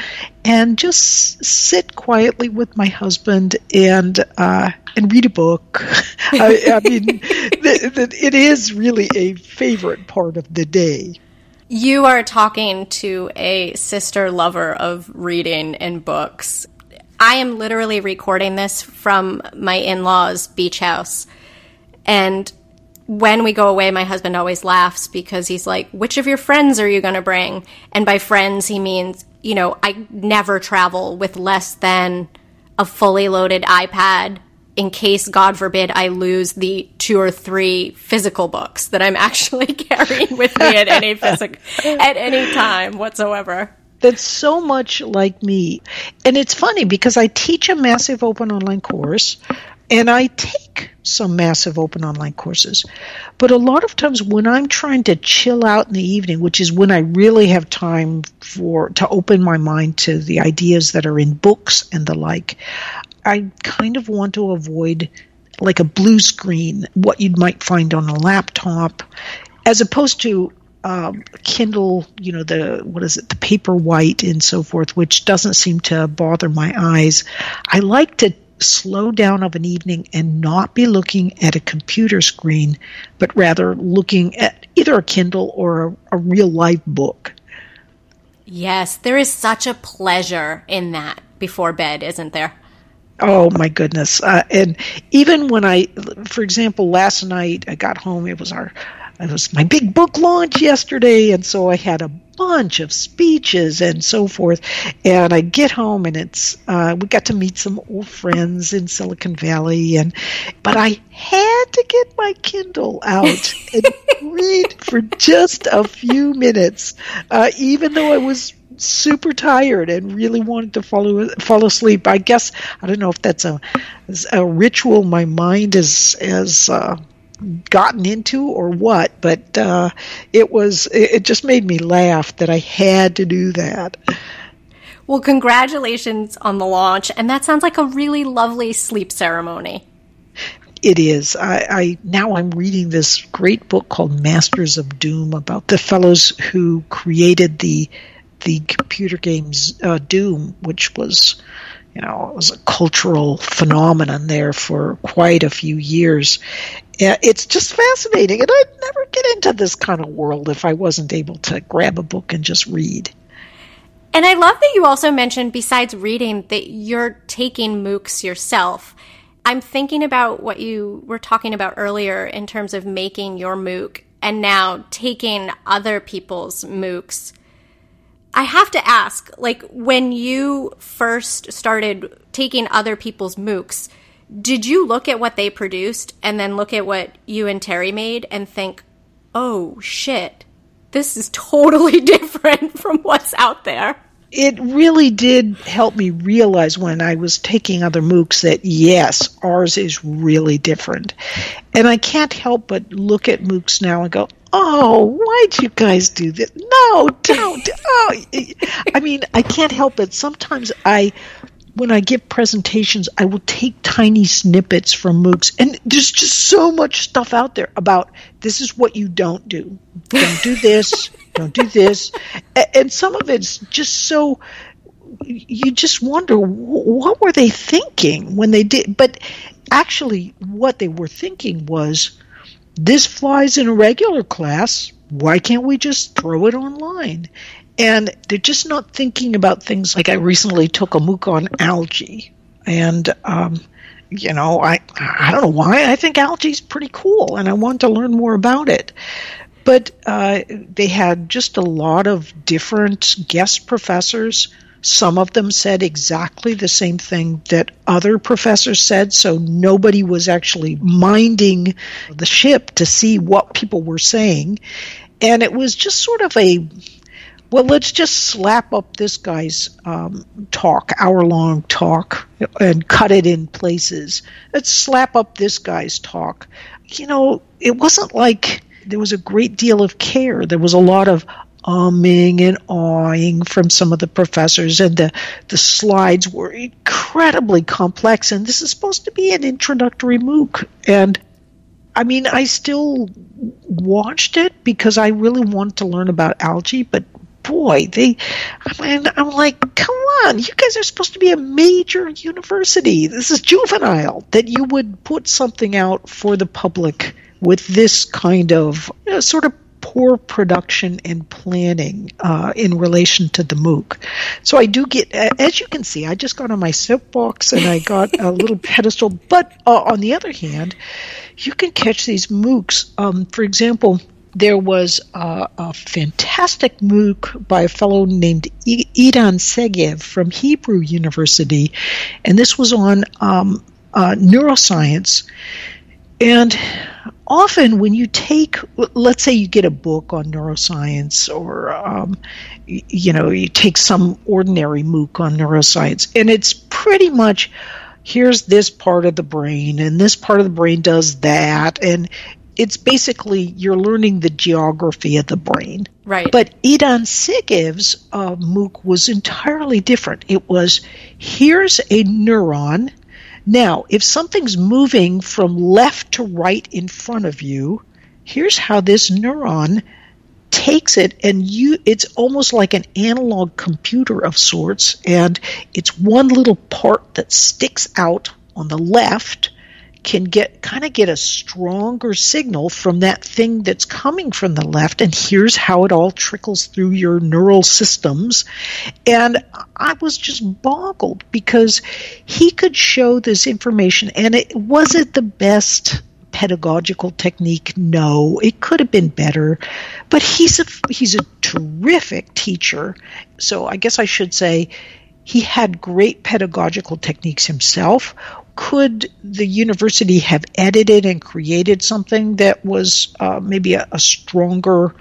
and just sit quietly with my husband and uh, and read a book. I, I mean, th- th- it is really a favorite part of the day. You are talking to a sister lover of reading and books. I am literally recording this from my in law's beach house. And when we go away, my husband always laughs because he's like, which of your friends are you going to bring? And by friends, he means, you know, I never travel with less than a fully loaded iPad in case, God forbid, I lose the two or three physical books that I'm actually carrying with me at any physical, at any time whatsoever. That's so much like me. And it's funny because I teach a massive open online course and I take some massive open online courses. But a lot of times when I'm trying to chill out in the evening, which is when I really have time for to open my mind to the ideas that are in books and the like, I kind of want to avoid like a blue screen, what you might find on a laptop, as opposed to um, Kindle, you know, the what is it, the Paperwhite and so forth, which doesn't seem to bother my eyes. I like to slow down of an evening and not be looking at a computer screen, but rather looking at either a Kindle or a, a real life book. Yes, there is such a pleasure in that before bed, isn't there? Oh my goodness! Uh, and even when I, for example, last night I got home. It was our it was my big book launch yesterday, and so I had a bunch of speeches and so forth. And I get home and it's uh, we got to meet some old friends in Silicon Valley, and but I had to get my Kindle out and read for just a few minutes, uh, even though I was super tired and really wanted to fall fall asleep. I guess I don't know if that's a a ritual my mind is is uh, gotten into or what, but uh, it was it just made me laugh that I had to do that. Well, congratulations on the launch, and that sounds like a really lovely sleep ceremony. It is. I, I now I'm reading this great book called Masters of Doom about the fellows who created the the computer games uh, Doom, which was you know, it was a cultural phenomenon there for quite a few years. It's just fascinating, and I'd never get into this kind of world if I wasn't able to grab a book and just read. And I love that you also mentioned, besides reading, that you're taking MOOCs yourself. I'm thinking about what you were talking about earlier in terms of making your MOOC and now taking other people's MOOCs I have to ask, like when you first started taking other people's MOOCs, did you look at what they produced and then look at what you and Terry made and think, oh shit, this is totally different from what's out there? It really did help me realize when I was taking other MOOCs that yes, ours is really different. And I can't help but look at MOOCs now and go, oh, why'd you guys do this? No, don't. Oh, I mean, I can't help it. Sometimes I, when I give presentations, I will take tiny snippets from MOOCs, and there's just so much stuff out there about this is what you don't do. Don't do this. don't do this. And some of it's just so you just wonder what were they thinking when they did but actually what they were thinking was this flies in a regular class. Why can't we just throw it online? And they're just not thinking about things like I recently took a MOOC on algae. And, um, you know, I, I don't know why. I think algae is pretty cool and I want to learn more about it. But uh, they had just a lot of different guest professors some of them said exactly the same thing that other professors said, so nobody was actually minding the ship to see what people were saying. And it was just sort of a well, let's just slap up this guy's um, talk, hour long talk, and cut it in places. Let's slap up this guy's talk. You know, it wasn't like there was a great deal of care. There was a lot of, umming and awing from some of the professors, and the, the slides were incredibly complex. And this is supposed to be an introductory MOOC. And I mean, I still watched it because I really wanted to learn about algae, but boy, they, I mean, I'm like, come on, you guys are supposed to be a major university. This is juvenile that you would put something out for the public with this kind of you know, sort of poor production and planning uh, in relation to the MOOC. So I do get, as you can see, I just got on my soapbox and I got a little pedestal. But uh, on the other hand, you can catch these MOOCs. Um, for example, there was a, a, fantastic MOOC by a fellow named Idan Segev from Hebrew University, and this was on um, uh, neuroscience. And often when you take let's say you get a book on neuroscience or um, you know you take some ordinary mooc on neuroscience and it's pretty much here's this part of the brain and this part of the brain does that and it's basically you're learning the geography of the brain. Right. But Idan Segev's uh, mooc was entirely different. It was here's a neuron. Now, if something's moving from left to right in front of you, here's how this neuron takes it and you it's almost like an analog computer of sorts and it's one little part that sticks out on the left can get kind of get a stronger signal from that thing that's coming from the left and here's how it all trickles through your neural systems and i was just boggled because he could show this information and it wasn't the best pedagogical technique? No, it could have been better, but he's a he's a terrific teacher. So I guess I should say he had great pedagogical techniques himself. Could the university have edited and created something that was uh, maybe a, a stronger,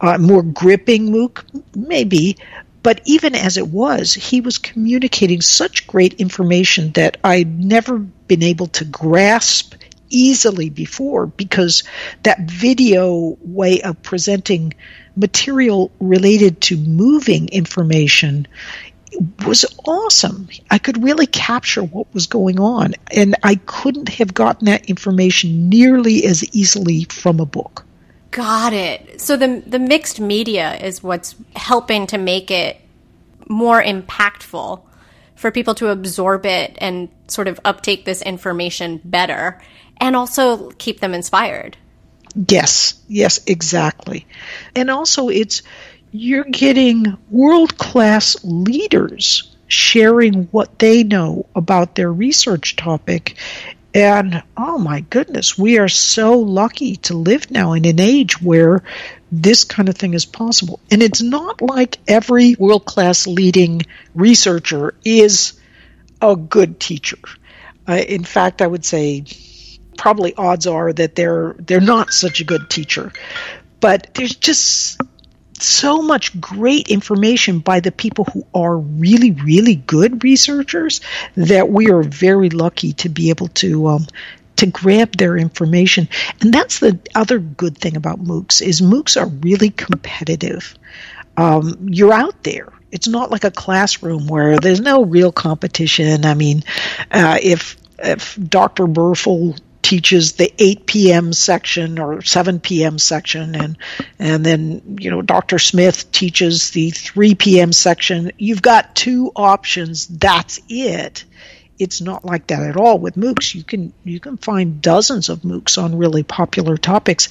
uh, more gripping MOOC? Maybe. But even as it was, he was communicating such great information that I'd never been able to grasp easily before because that video way of presenting material related to moving information was awesome. I could really capture what was going on, and I couldn't have gotten that information nearly as easily from a book. Got it. So the the mixed media is what's helping to make it more impactful for people to absorb it and sort of uptake this information better and also keep them inspired. Yes, yes, exactly. And also it's you're getting world class leaders sharing what they know about their research topic. And oh my goodness, we are so lucky to live now in an age where this kind of thing is possible. And it's not like every world class leading researcher is a good teacher. Uh, in fact, I would say probably odds are that they're they're not such a good teacher. But there's just so much great information by the people who are really, really good researchers that we are very lucky to be able to um, to grab their information. And that's the other good thing about MOOCs is MOOCs are really competitive. Um, you're out there. It's not like a classroom where there's no real competition. I mean, uh, if if Dr. Burful teaches the 8 p.m. section or 7 p.m. section and and then you know Dr. Smith teaches the 3 p.m. section you've got two options that's it it's not like that at all with MOOCs you can you can find dozens of MOOCs on really popular topics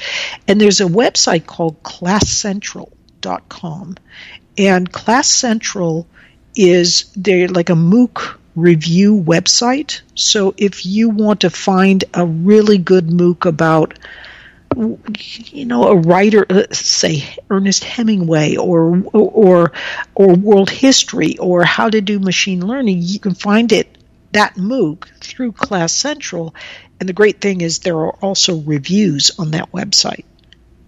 and there's a website called classcentral.com and Class Central is they're like a MOOC review website. So if you want to find a really good MOOC about you know a writer uh, say Ernest Hemingway or or or world history or how to do machine learning you can find it that MOOC through Class Central and the great thing is there are also reviews on that website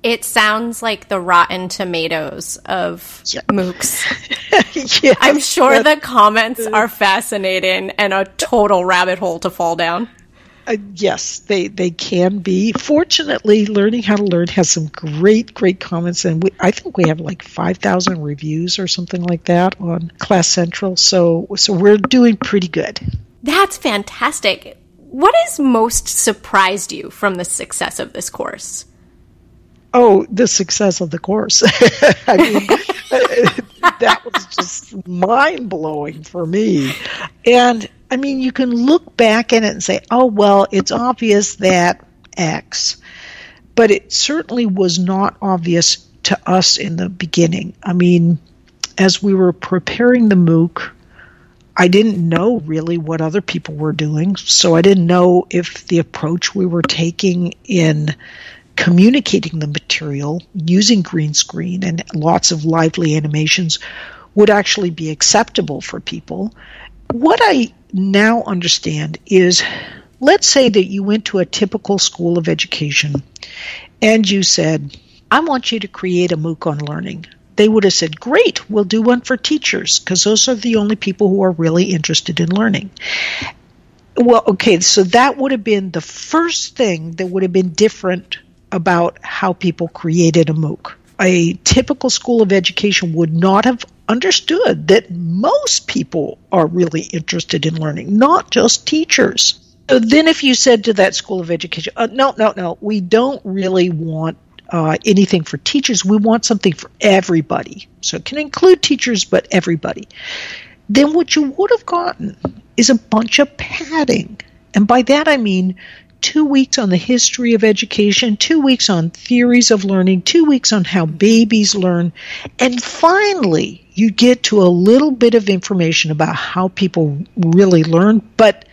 it sounds like the rotten tomatoes of yeah. MOOCs. yes, I'm sure the comments are fascinating and a total rabbit hole to fall down. Uh, yes, they, they can be. Fortunately, Learning How to Learn has some great, great comments, and we, I think we have like 5,000 reviews or something like that on Class Central. So, so we're doing pretty good. That's fantastic. What has most surprised you from the success of this course? Oh, the success of the course. I mean, that was just mind blowing for me. And I mean, you can look back at it and say, oh, well, it's obvious that X. But it certainly was not obvious to us in the beginning. I mean, as we were preparing the MOOC, I didn't know really what other people were doing. So I didn't know if the approach we were taking in communicating the material using green screen and lots of lively animations would actually be acceptable for people. What I now understand is let's say that you went to a typical school of education and you said, I want you to create a MOOC on learning. They would have said, Great, we'll do one for teachers because those are the only people who are really interested in learning. Well, okay, so that would have been the first thing that would have been different about how people created a MOOC. A typical school of education would not have understood that most people are really interested in learning, not just teachers. So then, if you said to that school of education, uh, no, no, no, we don't really want uh, anything for teachers, we want something for everybody. So it can include teachers, but everybody. Then what you would have gotten is a bunch of padding. And by that I mean two weeks on the history of education, two weeks on theories of learning, two weeks on how babies learn, and finally you get to a little bit of information about how people really learn, but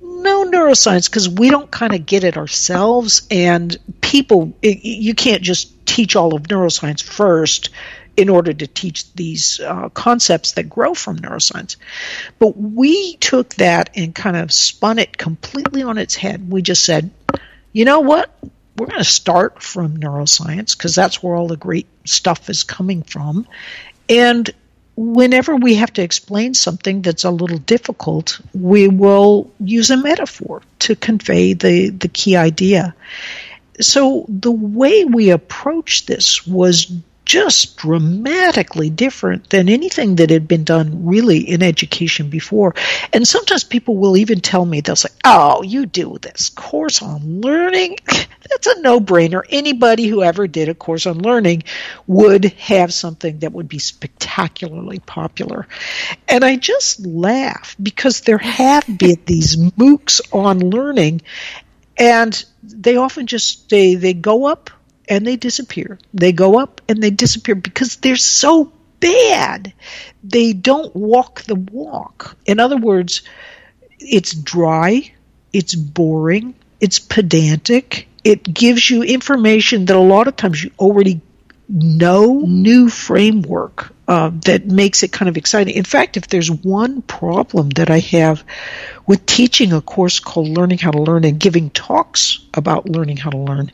no neuroscience because we don't kind of get it ourselves, and people, it, you can't just teach all of neuroscience first in order to teach these uh, concepts that grow from neuroscience. But we took that and kind of spun it completely on its head. We just said, you know what? We're going to start from neuroscience because that's where all the great stuff is coming from. And whenever we have to explain something that's a little difficult, we will use a metaphor to convey the, the key idea. So the way we approached this was just dramatically different than anything that had been done really in education before. And sometimes people will even tell me, they'll say, Oh, you do this course on learning? That's a no brainer. Anybody who ever did a course on learning would have something that would be spectacularly popular. And I just laugh because there have been these MOOCs on learning, and they often just they they go up and they disappear. They go up and they disappear because they're so bad. They don't walk the walk. In other words, it's dry, it's boring, it's pedantic, it gives you information that a lot of times you already know, new framework uh, that makes it kind of exciting. In fact, if there's one problem that I have with teaching a course called Learning How to Learn and giving talks about learning how to learn,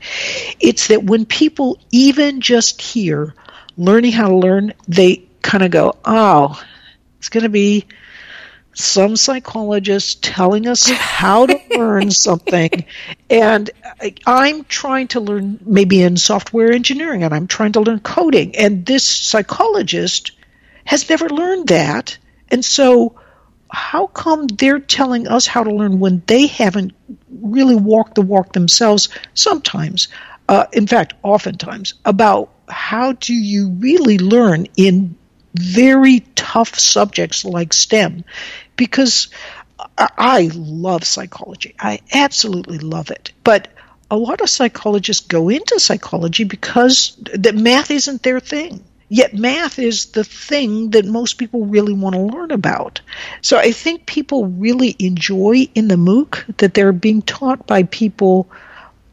it's that when people even just hear learning how to learn, they kind of go, oh, it's going to be some psychologist telling us how to learn something. And i'm trying to learn maybe in software engineering and i'm trying to learn coding. And this psychologist has never learned that. And so how come they're telling us how to learn when they haven't really walked the walk themselves sometimes uh, in fact oftentimes about how do you really learn in very tough subjects like STEM because I love psychology. I absolutely love it. But a lot of psychologists go into psychology because the math isn't their thing. Yet math is the thing that most people really want to learn about. So I think people really enjoy in the MOOC that they're being taught by people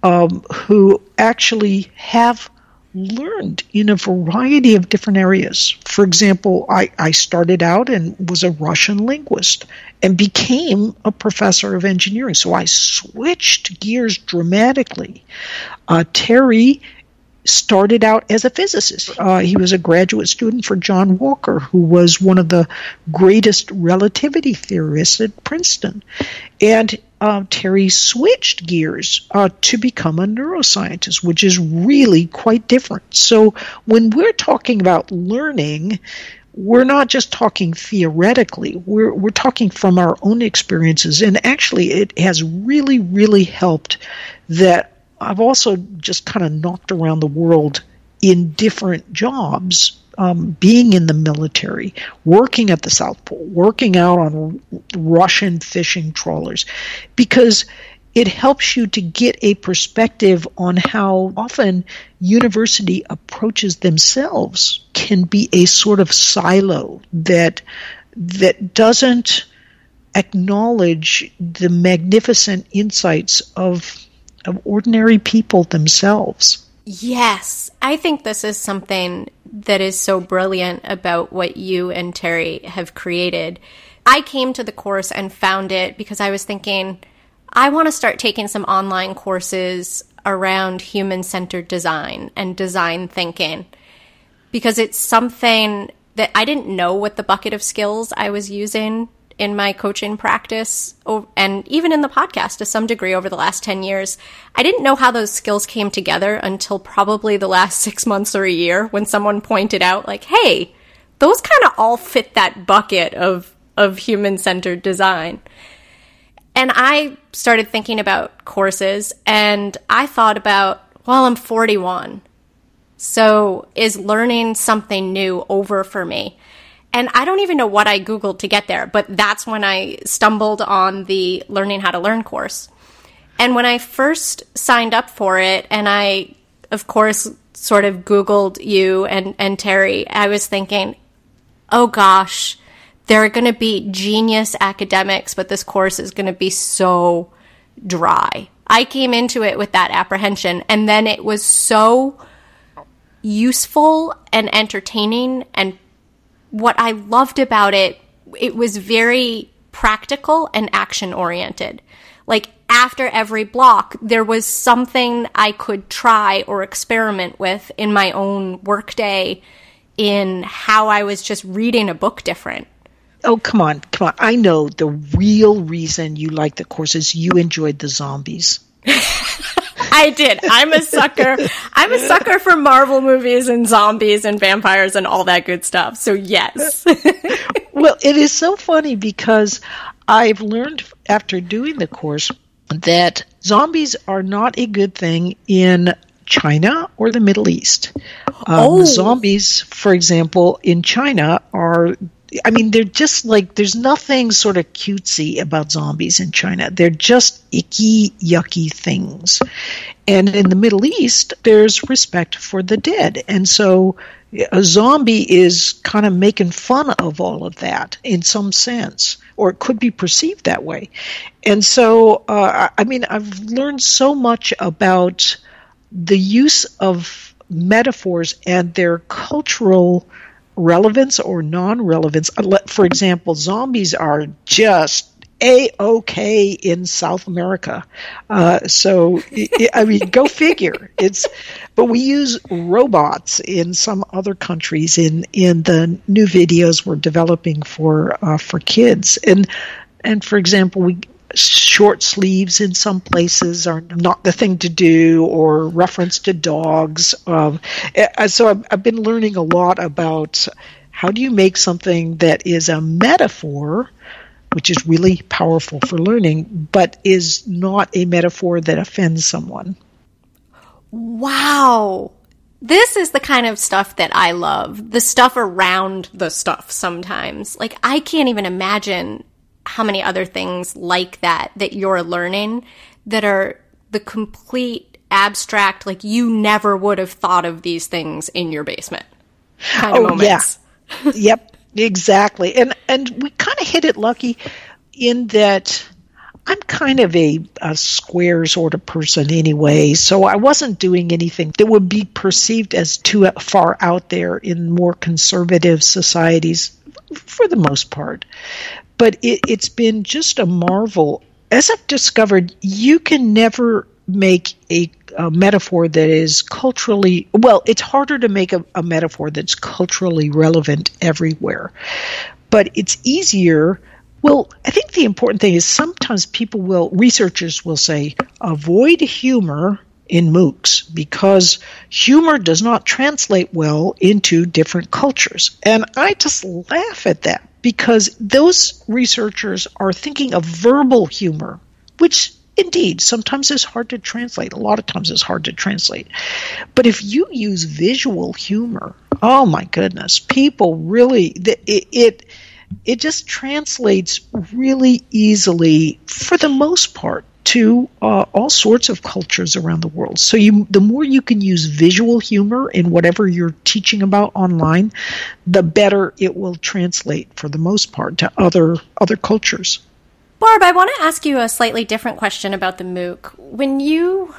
um, who actually have learned in a variety of different areas. For example, I, I started out and was a Russian linguist and became a professor of engineering. So I switched gears dramatically. Uh, Terry started out as a physicist. Uh, he was a graduate student for John Wheeler, who was one of the greatest relativity theorists at Princeton. And uh, Terry switched gears uh, to become a neuroscientist, which is really quite different. So when we're talking about learning, we're not just talking theoretically, we're, we're talking from our own experiences. And actually, it has really, really helped that I've also just kind of knocked around the world in different jobs, um, being in the military, working at the South Pole, working out on Russian fishing trawlers, because it helps you to get a perspective on how often university approaches themselves can be a sort of silo that that doesn't acknowledge the magnificent insights of of ordinary people themselves. Yes, I think this is something that is so brilliant about what you and Terry have created. I came to the course and found it because I was thinking, I want to start taking some online courses around human centered design and design thinking because it's something that I didn't know what the bucket of skills I was using in my coaching practice and even in the podcast to some degree over the last 10 years. I didn't know how those skills came together until probably the last six months or a year when someone pointed out, like, hey, those kind of all fit that bucket of, of human centered design. And I started thinking about courses and I thought about, well, I'm 41. So is learning something new over for me? And I don't even know what I Googled to get there, but that's when I stumbled on the Learning How to Learn course. And when I first signed up for it, and I, of course, sort of Googled you and, and Terry, I was thinking, oh gosh, there are going to be genius academics, but this course is going to be so dry. I came into it with that apprehension, and then it was so useful and entertaining. And what I loved about it, it was very practical and action oriented. Like after every block, there was something I could try or experiment with in my own workday in how I was just reading a book different. Oh, come on, come on. I know the real reason you like the course is you enjoyed the zombies. I did. I'm a sucker. I'm a sucker for Marvel movies and zombies and vampires and all that good stuff. So, yes. well, it is so funny because I've learned after doing the course that zombies are not a good thing in China or the Middle East. Um, oh. Zombies, for example, in China are I mean, they're just like there's nothing sort of cutesy about zombies in China. They're just icky, yucky things. And in the Middle East, there's respect for the dead. And so a zombie is kind of making fun of all of that in some sense, or it could be perceived that way. And so, uh, I mean, I've learned so much about the use of metaphors and their cultural relevance or non relevance. For example, zombies are just a okay in South America. Uh, so I mean, go figure. It's but we use robots in some other countries in in the new videos we're developing for uh, for kids and and for example we short sleeves in some places are not the thing to do, or reference to dogs. Um, so I've, I've been learning a lot about how do you make something that is a metaphor which is really powerful for learning, but is not a metaphor that offends someone. Wow. This is the kind of stuff that I love. The stuff around the stuff sometimes. Like, I can't even imagine how many other things like that that you're learning that are the complete abstract, like you never would have thought of these things in your basement kind oh, of moments. Yeah. yep, exactly. And and we kind of hit it lucky in that I'm kind of a, a, square sort of person anyway, so I wasn't doing anything that would be perceived as too far out there in more conservative societies for the most part but it, it's been just a marvel. As I've discovered, you can never make a, a, metaphor that is culturally well it's harder to make a, a, metaphor that's culturally relevant everywhere but it's easier well i think the important thing is sometimes people will researchers will say avoid humor in moocs because humor does not translate well into different cultures and i just laugh at that because those researchers are thinking of verbal humor, which indeed sometimes is hard to translate. A lot of times it's hard to translate. But if you use visual humor, oh my goodness, people really, it, it it just translates really easily for the most part to uh, all sorts of cultures around the world. So you, the more you can use visual humor in whatever you're teaching about online, the better it will translate for the most part to other other cultures. Barb, I want to ask you a slightly different question about the MOOC. When you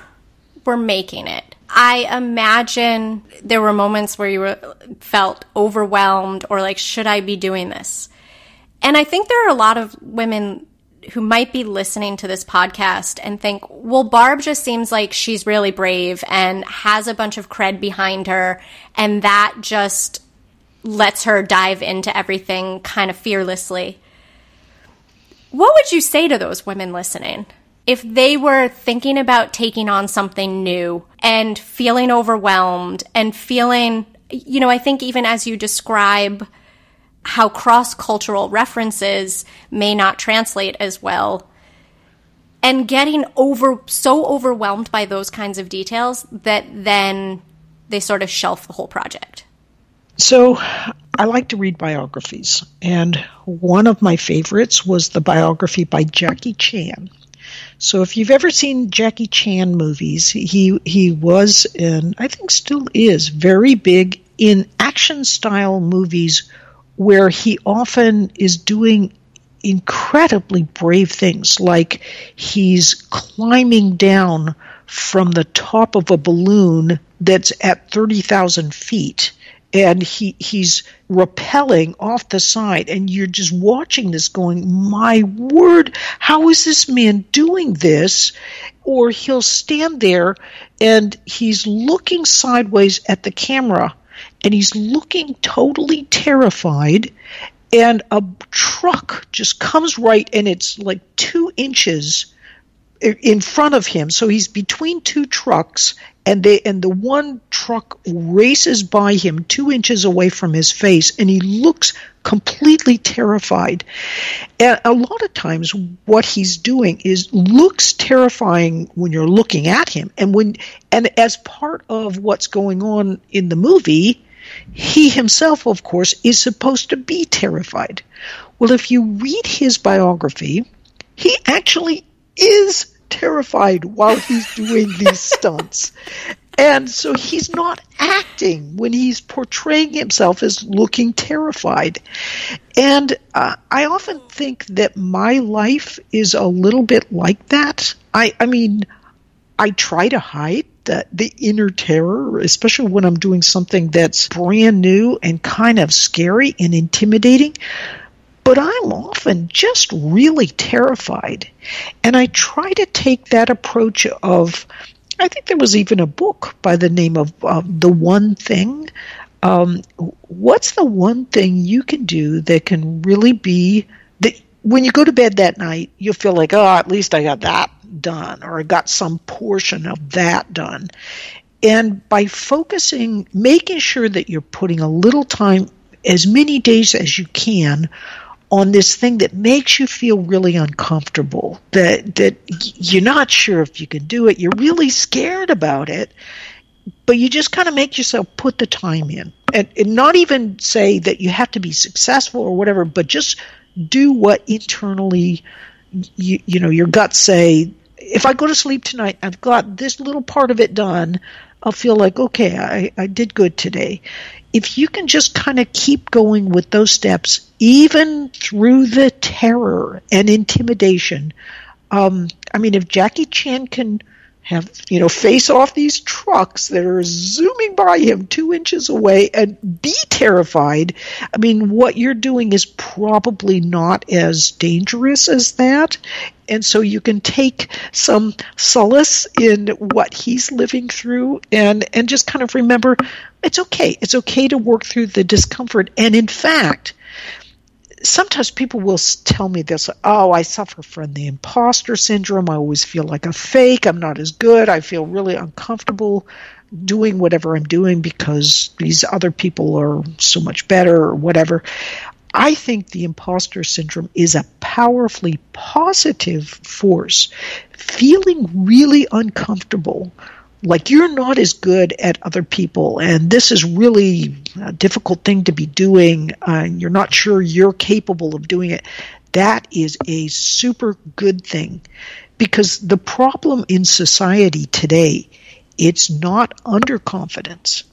were making it, I imagine there were moments where you were, felt overwhelmed or like, should I be doing this? And I think there are a lot of women who might be listening to this podcast and think, well, Barb just seems like she's really brave and has a bunch of cred behind her, and that just lets her dive into everything kind of fearlessly. What would you say to those women listening? If they were thinking about taking on something new and feeling overwhelmed and feeling, you know, I think even as you describe how cross cultural references may not translate as well. And getting over so overwhelmed by those kinds of details that then they sort of shelf the whole project. So, I like to read biographies, and one of my favorites was the biography by Jackie Chan. So, if you've ever seen Jackie Chan movies, he he was and I think still is very big in action style movies where he often is doing incredibly brave things, like he's climbing down from the top of a balloon that's at 30,000 feet and he he's rappelling off the side and you're just watching this going my word how is this man doing this? Or he'll stand there and he's looking sideways at the camera and he's looking totally terrified and a truck just comes right and it's like two inches in front of him. So he's between two trucks and they and the one truck races by him two inches away from his face and he looks completely terrified. And a lot of times what he's doing is looks terrifying when you're looking at him. And when and as part of what's going on in the movie he himself of course is supposed to be terrified. Well if you read his biography he actually is terrified while he's doing these stunts. And so he's not acting when he's portraying himself as looking terrified. And uh, I often think that my life is a little bit like that. I, I mean, I try to hide the, the inner terror, especially when I'm doing something that's brand new and kind of scary and intimidating but I'm often just really terrified. And I try to take that approach of, I think there was even a book by the name of The One Thing. Um, what's the one thing you can do that can really be that when you go to bed that night, you'll feel like, oh, at least I got that done, or I got some portion of that done. And by focusing, making sure that you're putting a little time, as many days as you can, on this thing that makes you feel really uncomfortable that that you're not sure if you can do it you're really scared about it but you just kind of make yourself put the time in. And, and not even say that you have to be successful or whatever but just do what internally you, you know your guts say if i go to sleep tonight i've got this little part of it done i'll feel like okay i, I did good today if you can just kind of keep going with those steps, even through the terror and intimidation, um, I mean, if Jackie Chan can have you know face off these trucks that are zooming by him two inches away and be terrified. I mean what you're doing is probably not as dangerous as that. And so you can take some solace in what he's living through and and just kind of remember it's okay. It's okay to work through the discomfort. And in fact sometimes people will tell me this oh i suffer from the imposter syndrome. I always feel like a fake. I'm not as good. I feel really uncomfortable doing whatever i'm doing because these other people are so much better or whatever. I think the imposter syndrome is a powerfully positive force. Feeling really uncomfortable like you're not as good at other people and this is really a difficult thing to be doing and you're not sure you're capable of doing it. That is a super good thing because the problem in society today it's not underconfidence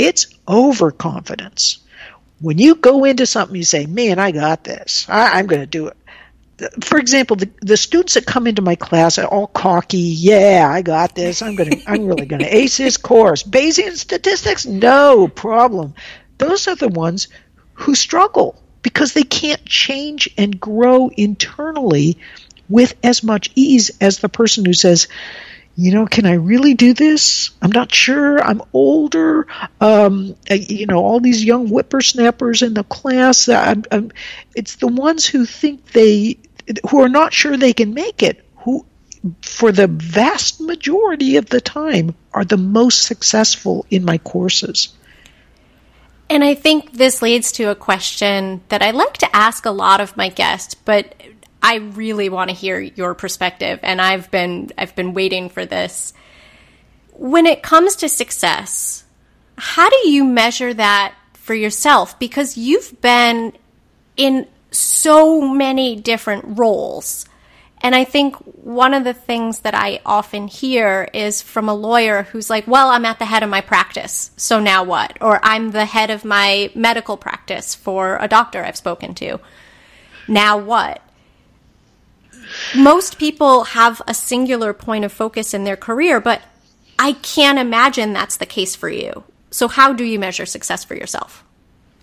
it's overconfidence. When you go into something you say man i got this. I, i'm going to do it for example, the, the students that come into my class are all cocky. Yeah, I got this. I'm going to, I'm really going to ace this course. Bayesian statistics, no problem. Those are the ones who struggle because they can't change and grow internally with as much ease as the person who says, you know, can I really do this? I'm not sure. I'm older. Um, you know, all these young whippersnappers in the class. I'm, I'm, it's the ones who think they who are not sure they can make it, who for the vast majority of the time are the most successful in my courses. And I think this leads to a question that I like to ask a lot of my guests, but I really want to hear your perspective and I've been I've been waiting for this. When it comes to success, how do you measure that for yourself because you've been in so many different roles. And I think one of the things that I often hear is from a lawyer who's like, well, I'm at the head of my practice, so now what? Or I'm the head of my medical practice for a doctor I've spoken to. Now what? most people have a singular point of focus in their career, but I can't imagine that's the case for you. So, how do you measure success for yourself?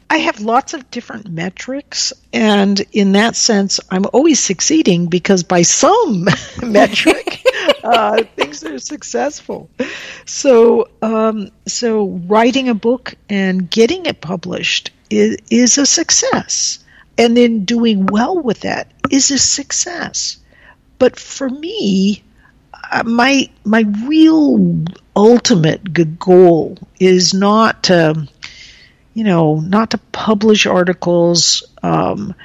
I have lots of different metrics, and in that sense, I'm always succeeding because by some metric, uh, things are successful. So, um, so writing a book and getting it published is, is a success, and then doing well with that is a success. But for me, uh, my my real ultimate goal is not to you know, not to publish articles. Um,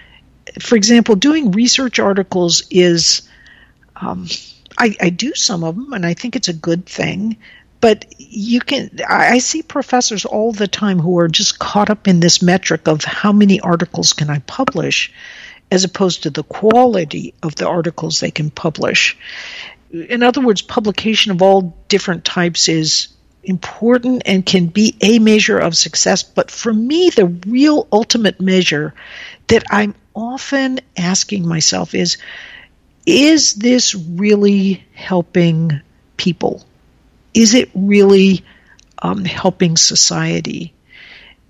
for example, doing research articles is, um, I, I, do some of them, and I think it's a good thing. But you can, I, I see professors all the time who are just caught up in this metric of how many articles can I publish, as opposed to the quality of the articles they can publish. In other words, publication of all different types is important and can be a measure of success. But for me, the real ultimate measure that I'm often asking myself is is this really helping people? Is it really um, helping society?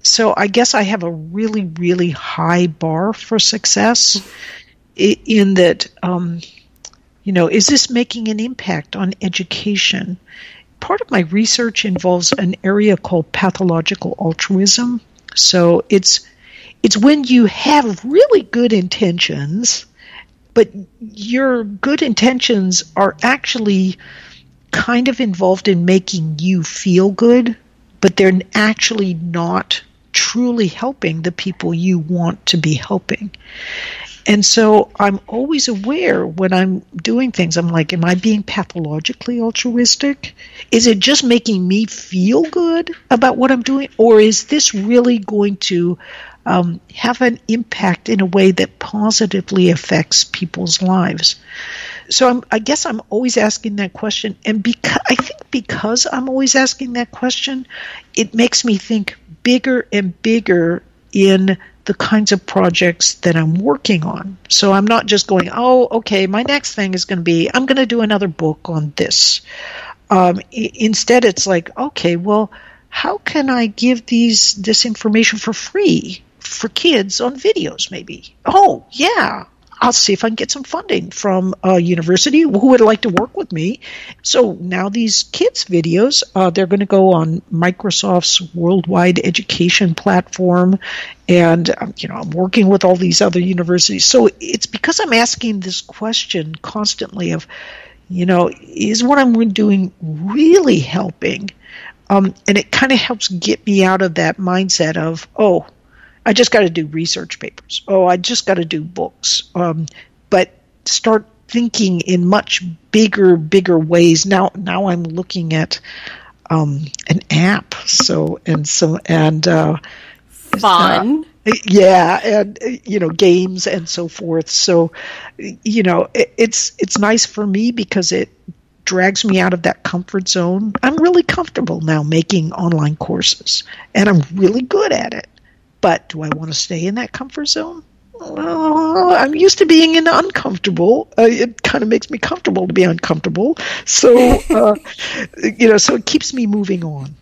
So I guess I have a really, really high bar for success in that, um, you know, is this making an impact on education? Part of my research involves an area called pathological altruism. So it's it's when you have really good intentions, but your good intentions are actually kind of involved in making you feel good, but they're actually not truly helping the people you want to be helping. And so I'm always aware when I'm doing things, I'm like, am I being pathologically altruistic? Is it just making me feel good about what I'm doing? Or is this really going to um, have an impact in a way that positively affects people's lives? So I'm, I guess I'm always asking that question. And because, I think because I'm always asking that question, it makes me think bigger and bigger in the kinds of projects that I'm working on. So I'm not just going, oh, okay, my next thing is going to be, I'm going to do another book on this. Um, I- instead, it's like, okay, well, how can I give these this information for free for kids on videos? Maybe. Oh, yeah, I'll see if I can get some funding from a university who would like to work with me. So now these kids' videos, uh, they're going to go on Microsoft's worldwide education platform, and um, you know I'm working with all these other universities. So it's because I'm asking this question constantly of, you know, is what I'm doing really helping? Um, and it kind of helps get me out of that mindset of, oh, I just got to do research papers. Oh, I just got to do books. Um, but start thinking in much bigger, bigger ways. Now, now I'm looking at um, an app. So and so and uh, fun. Uh, yeah, and you know games and so forth. So, you know, it, it's it's nice for me because it drags me out of that comfort zone. I'm really comfortable now making online courses, and I'm really good at it. But do I want to stay in that comfort zone? Uh, I'm used to being in uncomfortable. Uh, it kind of makes me comfortable to be uncomfortable. So, uh, you know, so it keeps me moving on.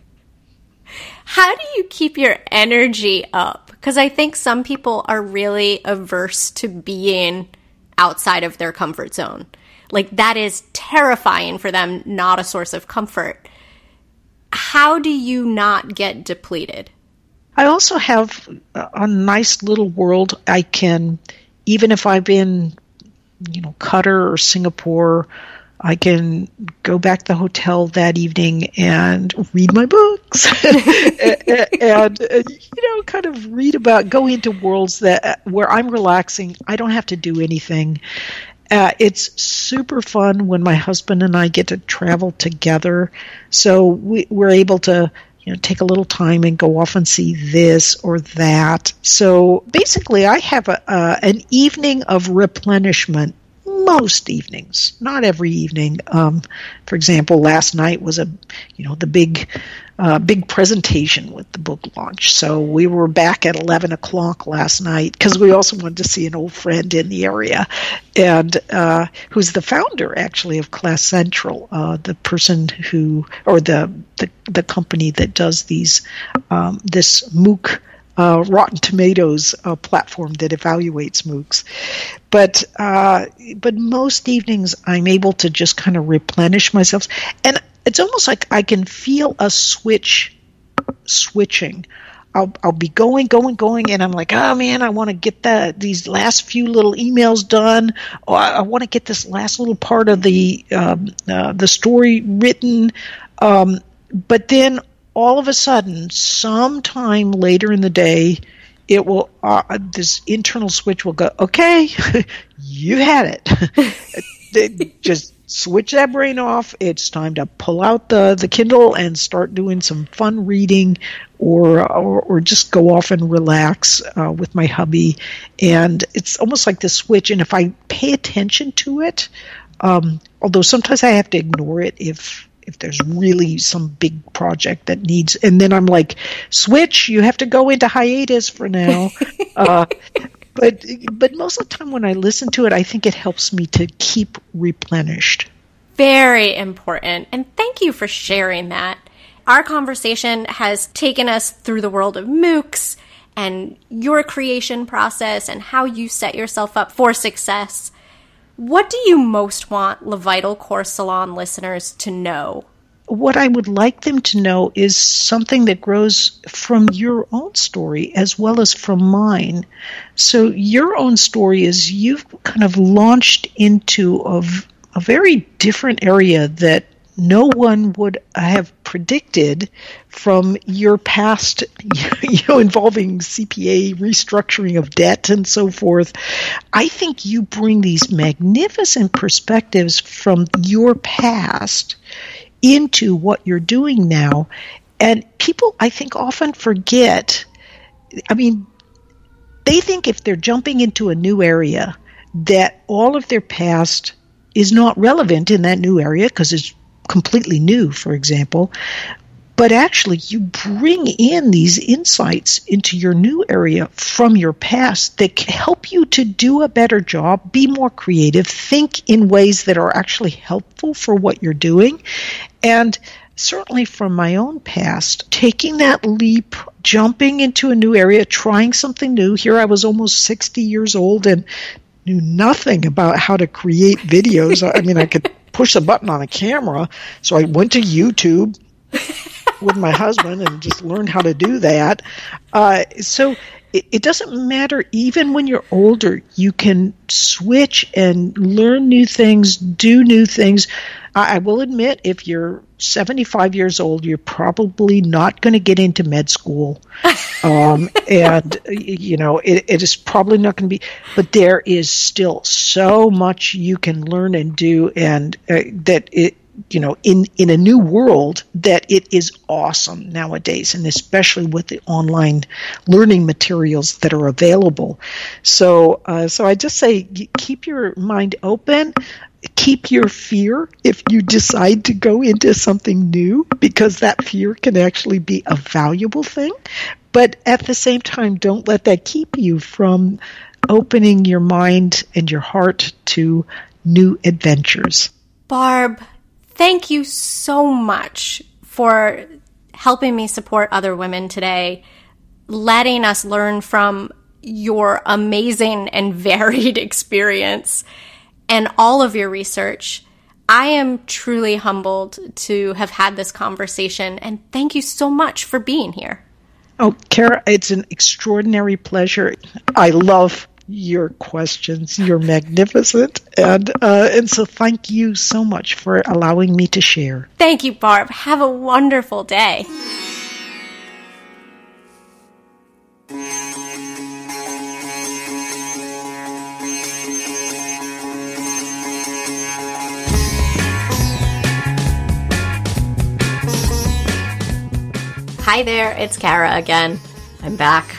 How do you keep your energy up? Because I think some people are really averse to being outside of their comfort zone. Like, that is terrifying for them, not a source of comfort. How do you not get depleted? I also have a nice little world I can, even if I've been, you know, Qatar or Singapore, I can go back to the hotel that evening and read my books. And, you know kind of read about go into worlds that where I'm relaxing. I don't have to do anything. Uh, it's super fun when my husband and I get to travel together. So we, we're able to you know take a little time and go off and see this or that so basically i have a, uh, an evening of replenishment most evenings, not every evening. Um, for example, last night was a, you know, the big, uh, big presentation with the book launch. So we were back at eleven o'clock last night because we also wanted to see an old friend in the area, and uh, who's the founder actually of Class Central, uh, the person who or the the, the company that does these um, this MOOC uh, Rotten Tomatoes uh, platform that evaluates MOOCs. But uh, but most evenings I'm able to just kind of replenish myself, and it's almost like I can feel a switch switching. I'll, I'll be going, going, going, and I'm like, oh man, I want to get that these last few little emails done, or I, I want to get this last little part of the um, uh, the story written. Um, but then all of a sudden, sometime later in the day, it will uh, this internal switch will go. Okay, you had it. Just switch that brain off. It's time to pull out the the Kindle and start doing some fun reading, or or, or just go off and relax uh, with my hubby. And it's almost like the switch. And if I pay attention to it, um, although sometimes I have to ignore it if if there's really some big project that needs and then i'm like switch you have to go into hiatus for now uh, but but most of the time when i listen to it i think it helps me to keep replenished. Very important. And thank you for sharing that. Our conversation has taken us through the world of moocs and your creation process and how you set yourself up for success. What do you most want Le Vital Corps Salon listeners to know? What I would like them to know is something that grows from your own story as well as from mine. So, your own story is you've kind of launched into a, a very different area that no one would have predicted from your past, you know, involving CPA restructuring of debt and so forth. I think you bring these magnificent perspectives from your past into what you're doing now. And people, I think, often forget. I mean, they think if they're jumping into a new area, that all of their past is not relevant in that new area because it's completely new, for example. But actually, you bring in these insights into your new area from your past that can help you to do a better job, be more creative, think in ways that are actually helpful for what you're doing. And certainly from my own past, taking that leap, jumping into a new area, trying something new. Here I was almost 60 years old and knew nothing about how to create videos. I mean, I could push a button on a camera. So I went to YouTube with my husband and just learn how to do that. Uh, so it, it, doesn't matter, even when you're older, you can switch and learn new things, do new things. I, I will admit, if you're 75 years old, you're probably not going to get into med school. Um, and, you know, it, it is probably not going to be, but there is still so much you can learn and do, and uh, that it, you know in in a new world that it is awesome nowadays and especially with the online learning materials that are available. So uh, so i just say keep your mind open. Keep your fear if you decide to go into something new because that fear can actually be a valuable thing. But at the same time don't let that keep you from opening your mind and your heart to new adventures. Barb thank you so much for helping me support other women today, letting us learn from your amazing and varied experience and all of your research. I am truly humbled to have had this conversation, and thank you so much for being here. Oh, Kara, it's an extraordinary pleasure. I love your questions. You're magnificent. And, uh, and so thank you so much for allowing me to share. Thank you, Barb. Have a wonderful day. Hi there, it's Kara again. I'm back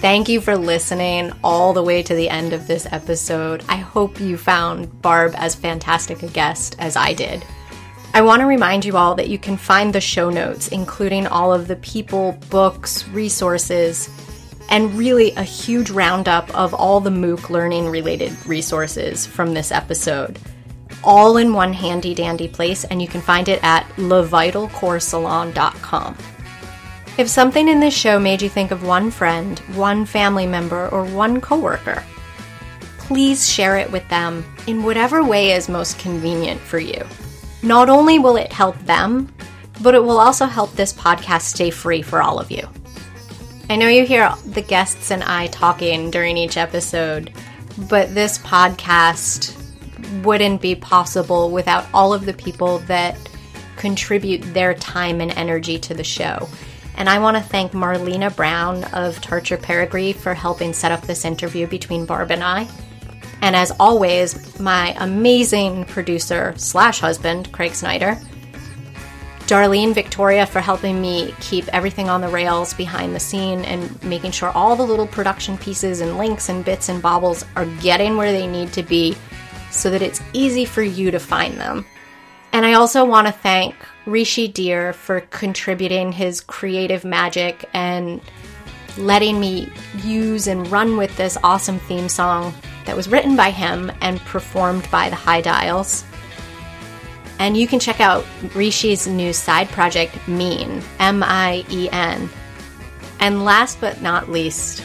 Thank you for listening all the way to the end of this episode. I hope you found Barb as fantastic a guest as I did. I want to remind you all that you can find the show notes, including all of the people, books, resources, and really a huge roundup of all the MOOC learning related resources from this episode, all in one handy dandy place, and you can find it at levitalcorpssalon.com. If something in this show made you think of one friend, one family member, or one coworker, please share it with them in whatever way is most convenient for you. Not only will it help them, but it will also help this podcast stay free for all of you. I know you hear the guests and I talking during each episode, but this podcast wouldn't be possible without all of the people that contribute their time and energy to the show. And I want to thank Marlena Brown of Tarcher Perigee for helping set up this interview between Barb and I. And as always, my amazing producer slash husband, Craig Snyder. Darlene Victoria for helping me keep everything on the rails behind the scene and making sure all the little production pieces and links and bits and bobbles are getting where they need to be so that it's easy for you to find them. And I also want to thank Rishi Dhir for contributing his creative magic and letting me use and run with this awesome theme song that was written by him and performed by the High Dials. And you can check out Rishi's new side project, Mean, M I E N. And last but not least,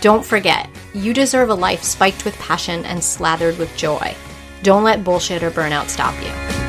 don't forget, you deserve a life spiked with passion and slathered with joy. Don't let bullshit or burnout stop you.